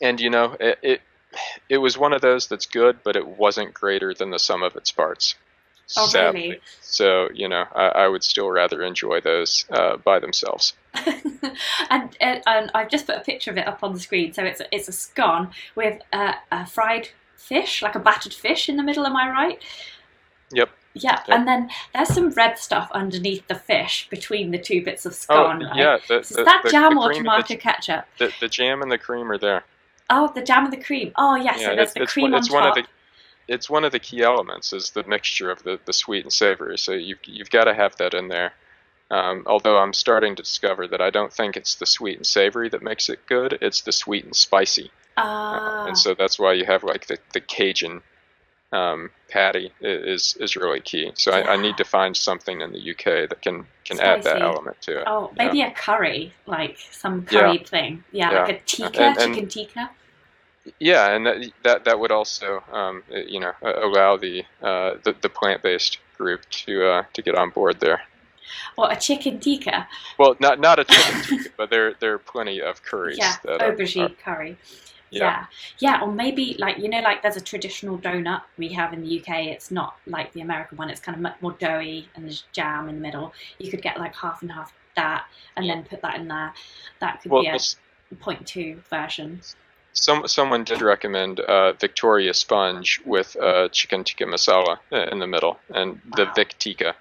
and you know, it, it it was one of those that's good, but it wasn't greater than the sum of its parts. Oh, sadly. really? So you know, I, I would still rather enjoy those uh, by themselves. and, and and I've just put a picture of it up on the screen. So it's a, it's a scone with a, a fried fish, like a battered fish, in the middle. Am I right? Yep. Yeah, Yep. and then there's some red stuff underneath the fish between the two bits of Oh, scone. right? yeah. The, Is the, that the, jam or tomato ketchup? the, the jam and the cream are there. Oh, the jam and the cream. Oh, yes. yeah, so there's it's, the it's, cream one, on it's top. one of the it's one of the key elements is the mixture of the, the sweet and savory. So you've you've got to have that in there. Um, although I'm starting to discover that I don't think it's the sweet and savory that makes it good. It's the sweet and spicy. Ah, and so that's why you have like the, the Cajun um, patty is is really key. So I, I need to find something in the UK that can can add that element to it. oh, yeah. maybe a curry, like some Yeah. thing. Yeah, Yeah. like a tikka, And- and- chicken tikka. Yeah, and that that, that would also um, uh, you know uh, allow the uh, the, the plant based group to uh, to get on board there. Well, a chicken tikka. Well, not not a chicken tikka, but there there are plenty of curries. Yeah, aubergine are- curry. Yeah. yeah. Yeah, or maybe like you know, like there's a traditional donut we have in the UK. It's not like the American one. It's kind of much more doughy and there's jam in the middle. You could get like half and half that, and then put that in there. That could well, be a point two version. some someone did recommend uh, Victoria sponge with uh, chicken tikka masala uh, in the middle, and the Wow. Vic tikka,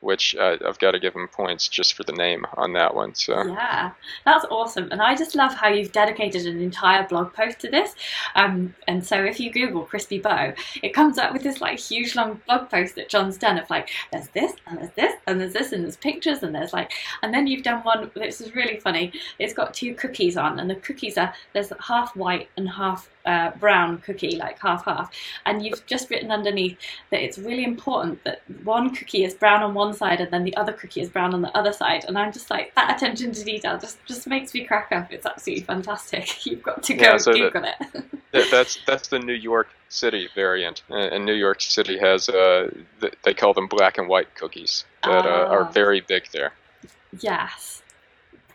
which uh, I've got to give him points just for the name on that one. So Yeah, that's awesome. And I just love how you've dedicated an entire blog post to this. Um, and so if you Google Krispy Bo, it comes up with this like huge long blog post that John's done of like, there's this and there's this and there's this and there's pictures and there's like, and then you've done one, this is really funny. It's got two cookies on and the cookies are, there's half white and half uh, brown cookie, like half half. And you've just written underneath that it's really important that one cookie is brown on one side and then the other cookie is brown on the other side. And I'm just like that attention to detail just just makes me crack up. It's absolutely fantastic. You've got to go Yeah, and so that- it. Th- that's that's the New York City variant, and and New York City has uh, they call them black and white cookies that uh, are Ah. very big there. yes.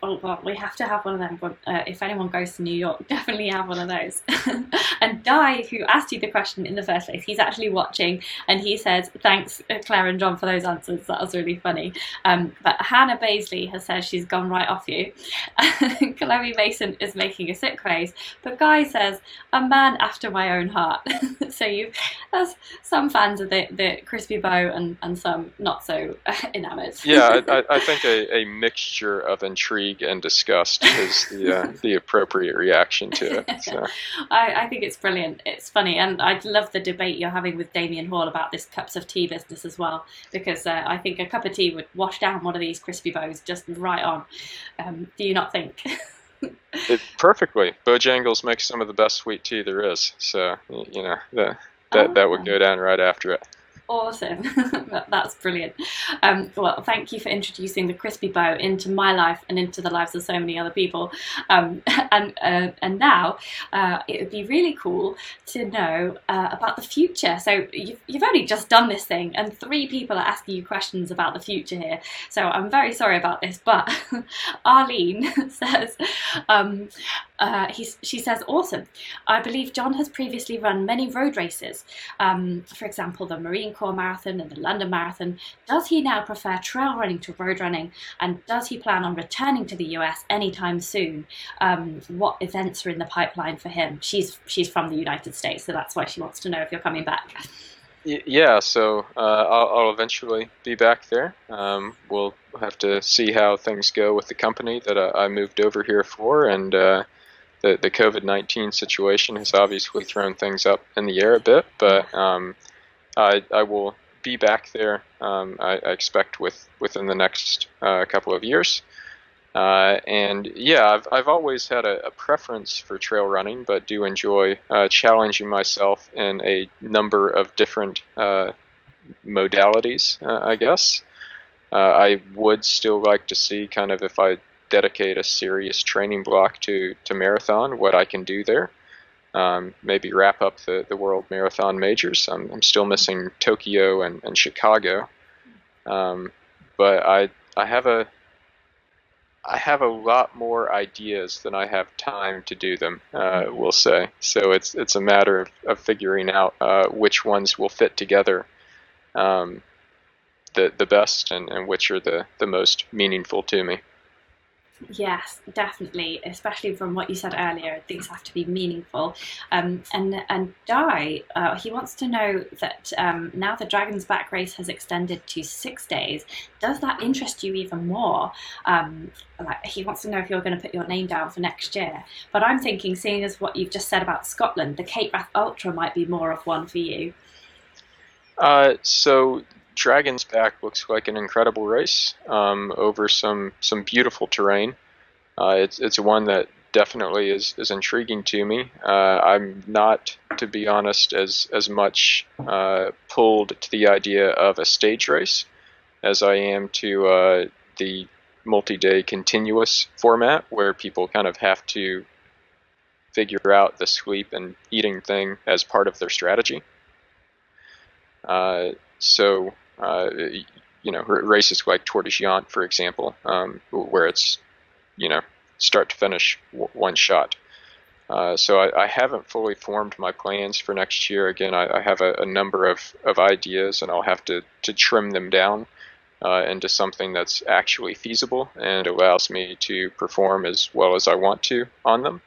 Oh well, we have to have one of them. But, uh, if anyone goes to New York, definitely have one of those. and Di, who asked you the question in the first place, he's actually watching, and he says, "Thanks, uh, Claire and John, for those answers. That was really funny." Um, but Hannah Baisley has said she's gone right off you. Chloe Mason is making a sick face, but Guy says, "A man after my own heart." so you, there's some fans of the, the Krispy Bo, and, and some not so enamoured. Yeah, I, I, I think a, a mixture of intrigue and disgust is the uh, the appropriate reaction to it. So. I, I think it's brilliant. It's funny, and I love the debate you're having with Damien Hall about this cups of tea business as well, because uh, I think a cup of tea would wash down one of these Krispy Bos just right on. Um, do you not think? It, perfectly. Bojangles makes some of the best sweet tea there is. So you know that that, that would go down right after it. Awesome. That's brilliant. Um, well, thank you for introducing the Krispy Bo into my life and into the lives of so many other people. Um, and uh, and now uh, it would be really cool to know uh, about the future. So you've, you've only just done this thing, and three people are asking you questions about the future here. So I'm very sorry about this, but Arlene says. Um, uh, he's, she says, awesome. I believe John has previously run many road races, um, for example, the Marine Corps Marathon and the London Marathon. Does he now prefer trail running to road running? And does he plan on returning to the US anytime soon? Um, what events are in the pipeline for him? She's she's from the United States, so that's why she wants to know if you're coming back. yeah, so uh, I'll, I'll, eventually be back there. Um, we'll have to see how things go with the company that I, I moved over here for, and uh, the the COVID nineteen situation has obviously thrown things up in the air a bit. But um, I I will be back there. Um, I, I, expect with within the next uh, couple of years. Uh, and yeah, I've, I've always had a, a, preference for trail running, but do enjoy uh, challenging myself in a number of different uh, modalities, uh, I guess. Uh, I would still like to see kind of if I dedicate a serious training block to, to marathon, what I can do there. Um, maybe wrap up the, the world marathon majors. I'm, I'm still missing Tokyo and, and Chicago. Um, but I, I have a I have a lot more ideas than I have time to do them. Uh, we'll say so. It's it's a matter of, of figuring out uh, which ones will fit together um, the the best and, and which are the the most meaningful to me. Yes, definitely. Especially from what you said earlier, things have to be meaningful. Um, and and Di, uh, he wants to know that um, now the Dragon's Back race has extended to six days. Does that interest you even more? Um, like he wants to know if you're going to put your name down for next year. But I'm thinking, seeing as what you've just said about Scotland, the Cape Wrath Ultra might be more of one for you. Uh, so Dragon's Back looks like an incredible race um, over some some beautiful terrain. Uh, it's it's one that definitely is, is intriguing to me. Uh, I'm not, to be honest, as as much uh, pulled to the idea of a stage race as I am to uh, the multi-day continuous format, where people kind of have to figure out the sleep and eating thing as part of their strategy. Uh, so uh, you know, races like Tor des Géants, for example, um, where it's, you know, start to finish one shot. Uh, so I, I, haven't fully formed my plans for next year. Again, I, I have a, a, number of, of ideas, and I'll have to, to trim them down uh, into something that's actually feasible and allows me to perform as well as I want to on them.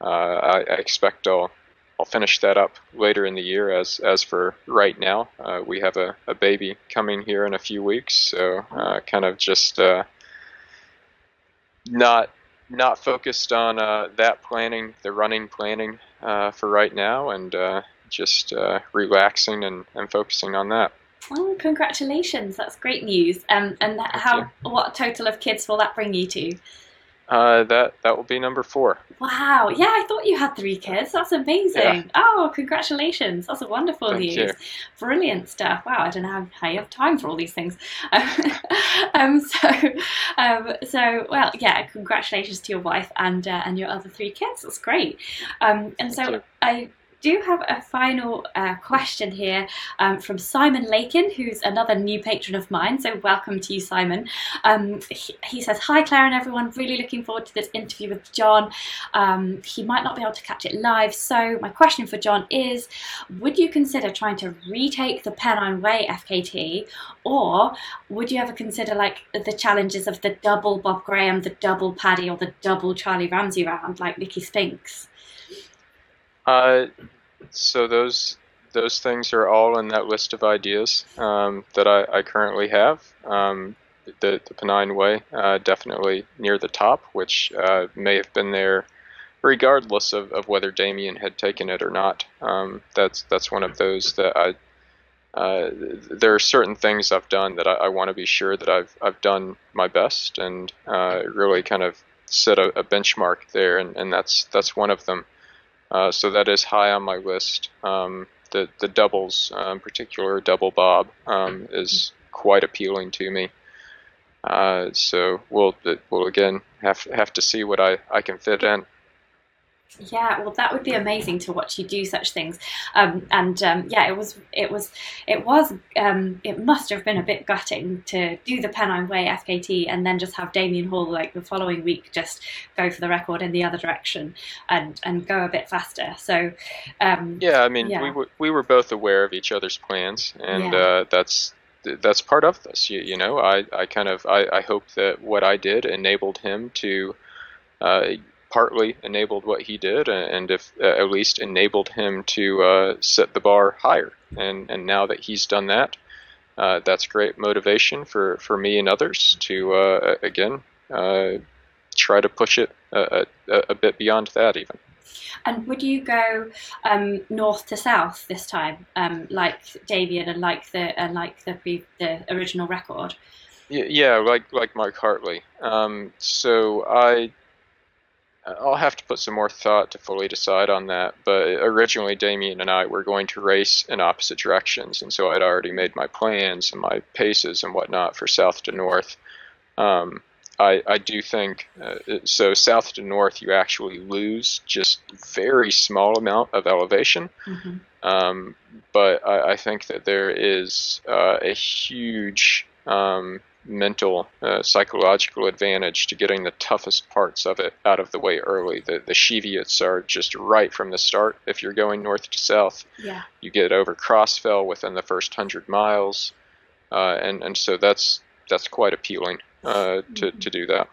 Uh, I, I, expect I'll I'll finish that up later in the year. As as for right now, uh, we have a, a baby coming here in a few weeks, so uh, kind of just uh, not not focused on uh, that planning, the running planning uh, for right now, and uh, just relaxing and, and focusing on that. Congratulations! That's great news. Um, and how what total of kids will that bring you to? Uh, that that will be number four. Wow! Yeah, I thought you had three kids. That's amazing. Yeah. Oh, congratulations! That's a wonderful Thank news. You. Brilliant stuff. Wow! I don't know how, you have time for all these things. um, so, um, so well, yeah. Congratulations to your wife and uh, and your other three kids. That's great. Um, and Thank so you. I do have a final uh, question here um, from Simon Lakin, who's another new patron of mine. So, welcome to you, Simon. Um, he, he, says, Hi, Claire and everyone. Really looking forward to this interview with John. Um, he might not be able to catch it live. So, my question for John is Would you consider trying to retake the Pennine Way FKT, or would you ever consider like the challenges of the double Bob Graham, the double Paddy, or the double Charlie Ramsay round, like Nicky Spinks? Uh, so those those things are all in that list of ideas um, that I, I, currently have. Um, the, the Pennine Way, uh, definitely near the top, which uh, may have been there regardless of, of whether Damian had taken it or not. Um, that's that's one of those that I. Uh, there are certain things I've done that I, I want to be sure that I've I've done my best and uh, really kind of set a, a benchmark there, and, and that's that's one of them. Uh, so that is high on my list. Um, the the doubles, uh, in particular, double bob, um, is quite appealing to me. Uh, so we'll we'll again have have to see what I, I can fit in. Yeah, well, that would be amazing to watch you do such things. Um, and um, yeah, it was, it was, it was, um, it must have been a bit gutting to do the Pennine Way FKT and then just have Damian Hall like the following week just go for the record in the other direction and and go a bit faster. So um, yeah, I mean, yeah. we were we were both aware of each other's plans, and yeah. uh, that's that's part of this. You, you know, I, I kind of I, I hope that what I did enabled him to. Uh, partly enabled what he did, and if uh, at least enabled him to uh, set the bar higher. And and now that he's done that, uh, that's great motivation for, for me and others to uh, again uh, try to push it a, a, a, bit beyond that even. And would you go um, north to south this time, um, like Damian and like the and like the pre- the original record? Yeah, like like Mark Hartley. Um, so I I'll have to put some more thought to fully decide on that. But originally, Damian and I were going to race in opposite directions, and so I'd already made my plans and my paces and whatnot for south to north. Um, I, I do think uh, so. South to north, you actually lose just very small amount of elevation, mm-hmm. um, but I, I, think that there is uh, a huge um, mental, uh, psychological advantage to getting the toughest parts of it out of the way early. The the Cheviots are just right from the start. If you're going north to south, yeah. you get over Crossfell within the first hundred miles, uh, and and so that's that's quite appealing uh, to mm-hmm. to do that.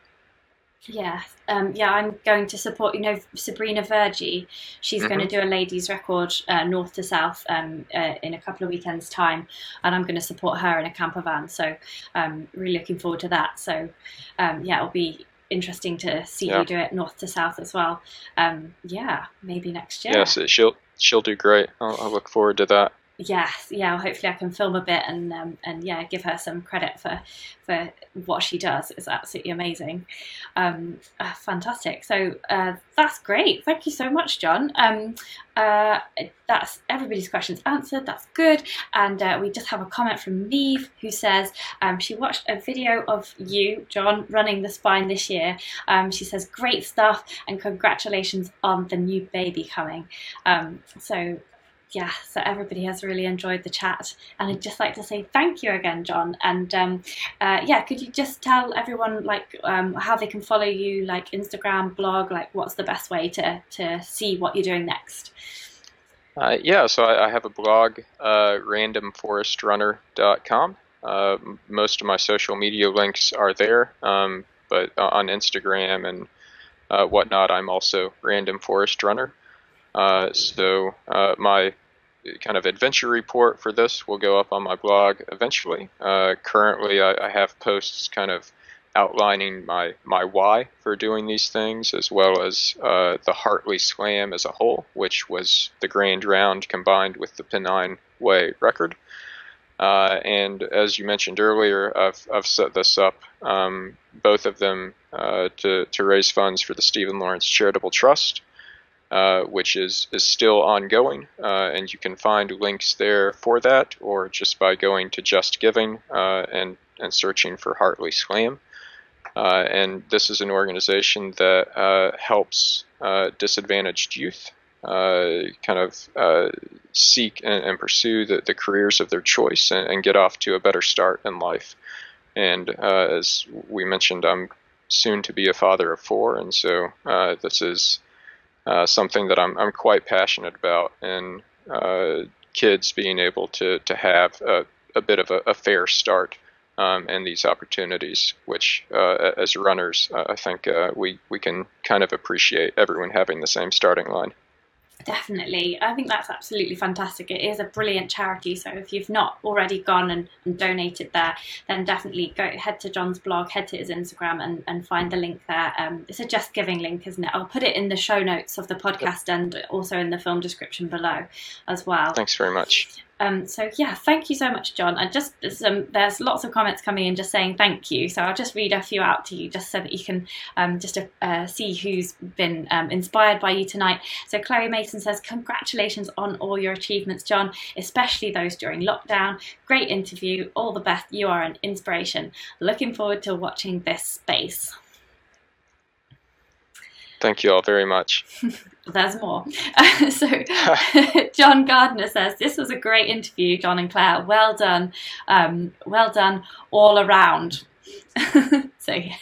Yeah, um, yeah, I'm going to support. You know, Sabrina Verjee. She's mm-hmm. going to do a ladies' record uh, north to south um, uh, in a couple of weekends' time, and I'm going to support her in a camper van. So, um, really looking forward to that. So, um, yeah, it'll be interesting to see yeah. you do it north to south as well. Um, yeah, maybe next year. Yes, she'll she'll do great. I'll, I'll look forward to that yes, yeah. Hopefully, I can film a bit and um, and yeah, give her some credit for for what she does. It's absolutely amazing, um, uh, fantastic. So uh, that's great. Thank you so much, John. Um, uh, that's everybody's questions answered. That's good. And uh, we just have a comment from Neve who says um, she watched a video of you, John, running the spine this year. Um, she says great stuff and congratulations on the new baby coming. Um, so yeah, so everybody has really enjoyed the chat, and I'd just like to say thank you again, John. And um, uh, yeah, could you just tell everyone like um, how they can follow you, like Instagram, blog, like what's the best way to to see what you're doing next? Uh, yeah, so I, I, have a blog, uh, randomforestrunner.com. Uh, most of my social media links are there, um, but on Instagram and uh, whatnot, I'm also Random Forest Runner. Uh, so uh, my kind of adventure report for this will go up on my blog eventually. Uh, currently, I, I, have posts kind of outlining my my why for doing these things, as well as uh, the Hartley Slam as a whole, which was the Grand Round combined with the Pennine Way record. Uh, and as you mentioned earlier, I've, I've set this up, um, both of them, uh, to, to raise funds for the Stephen Lawrence Charitable Trust. Uh, which is, is still ongoing, uh, and you can find links there for that, or just by going to Just Giving uh, and, and searching for Hartley Slam. Uh, and this is an organization that uh, helps disadvantaged youth kind of seek and, and pursue the, the, careers of their choice and, and, get off to a better start in life. And as we mentioned, I'm soon to be a father of four, and so this is uh, something that I'm, I'm quite passionate about, and uh, kids being able to, to have a, a bit of a, a fair start um, these opportunities, which uh, as runners, uh, I think uh, we, we can kind of appreciate everyone having the same starting line. Definitely. I think that's absolutely fantastic. It is a brilliant charity. So if you've not already gone and, and donated there, then definitely go head to John's blog, head to his Instagram and, and find the link there. Um, it's a Just Giving link, isn't it? I'll put it in the show notes of the podcast and also in the film description below as well. Thanks very much. Um, so yeah, thank you so much, John. And just um, there's lots of comments coming in just saying thank you. So I'll just read a few out to you just so that you can um, just uh, see who's been um, inspired by you tonight. So Chloe Mason says congratulations on all your achievements, John, especially those during lockdown. Great interview. All the best. You are an inspiration. Looking forward to watching this space. Thank you all very much. There's more. so, John Gardner says, This was a great interview, John and Claire. Well done. Um, well done all around. so yeah,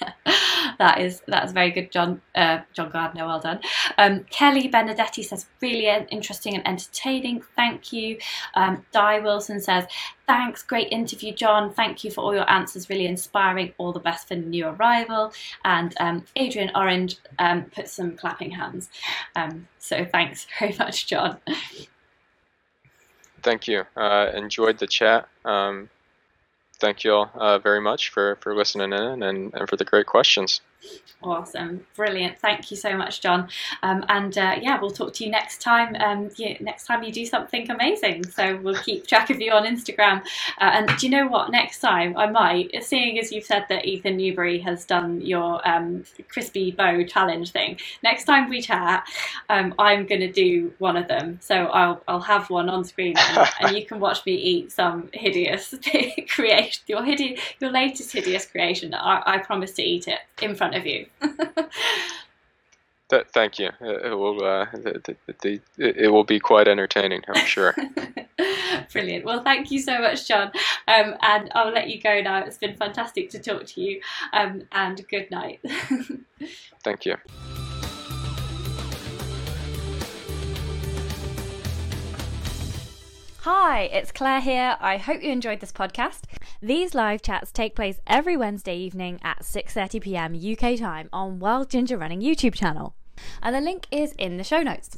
that is that's very good, John. Uh, John Gardner, well done. Um, Kelly Benedetti says really interesting and entertaining. Thank you. Um, Di Wilson says thanks, great interview, John. Thank you for all your answers, really inspiring. All the best for new arrival. And um, Adrian Orange um, put some clapping hands. Um, so thanks very much, John. Thank you. Uh, enjoyed the chat. Um, thank you all uh, very much for, for listening in and, and for the great questions. Awesome, brilliant. Thank you so much, John. Um, and uh, yeah, we'll talk to you next time. Um, yeah, next time you do something amazing. So we'll keep track of you on Instagram. Uh, and do you know what? Next time I might, seeing as you've said that Ethan Newbury has done your um, Krispy Bo challenge thing. Next time we chat, um, I'm going to do one of them. So I'll I'll have one on screen, and, and you can watch me eat some hideous creation. Your hideous, your latest hideous creation. I, I promise to eat it in front of you. Th- thank you. It will uh, the, the, the, it will be quite entertaining, I'm sure. Brilliant. Well, thank you so much, John. Um, and I'll let you go now. It's been fantastic to talk to you. Um, and good night. thank you. Hi, it's Claire here. I hope you enjoyed this podcast. These live chats take place every Wednesday evening at 6:30 p.m. UK time on Wild Ginger Running YouTube channel. And the link is in the show notes.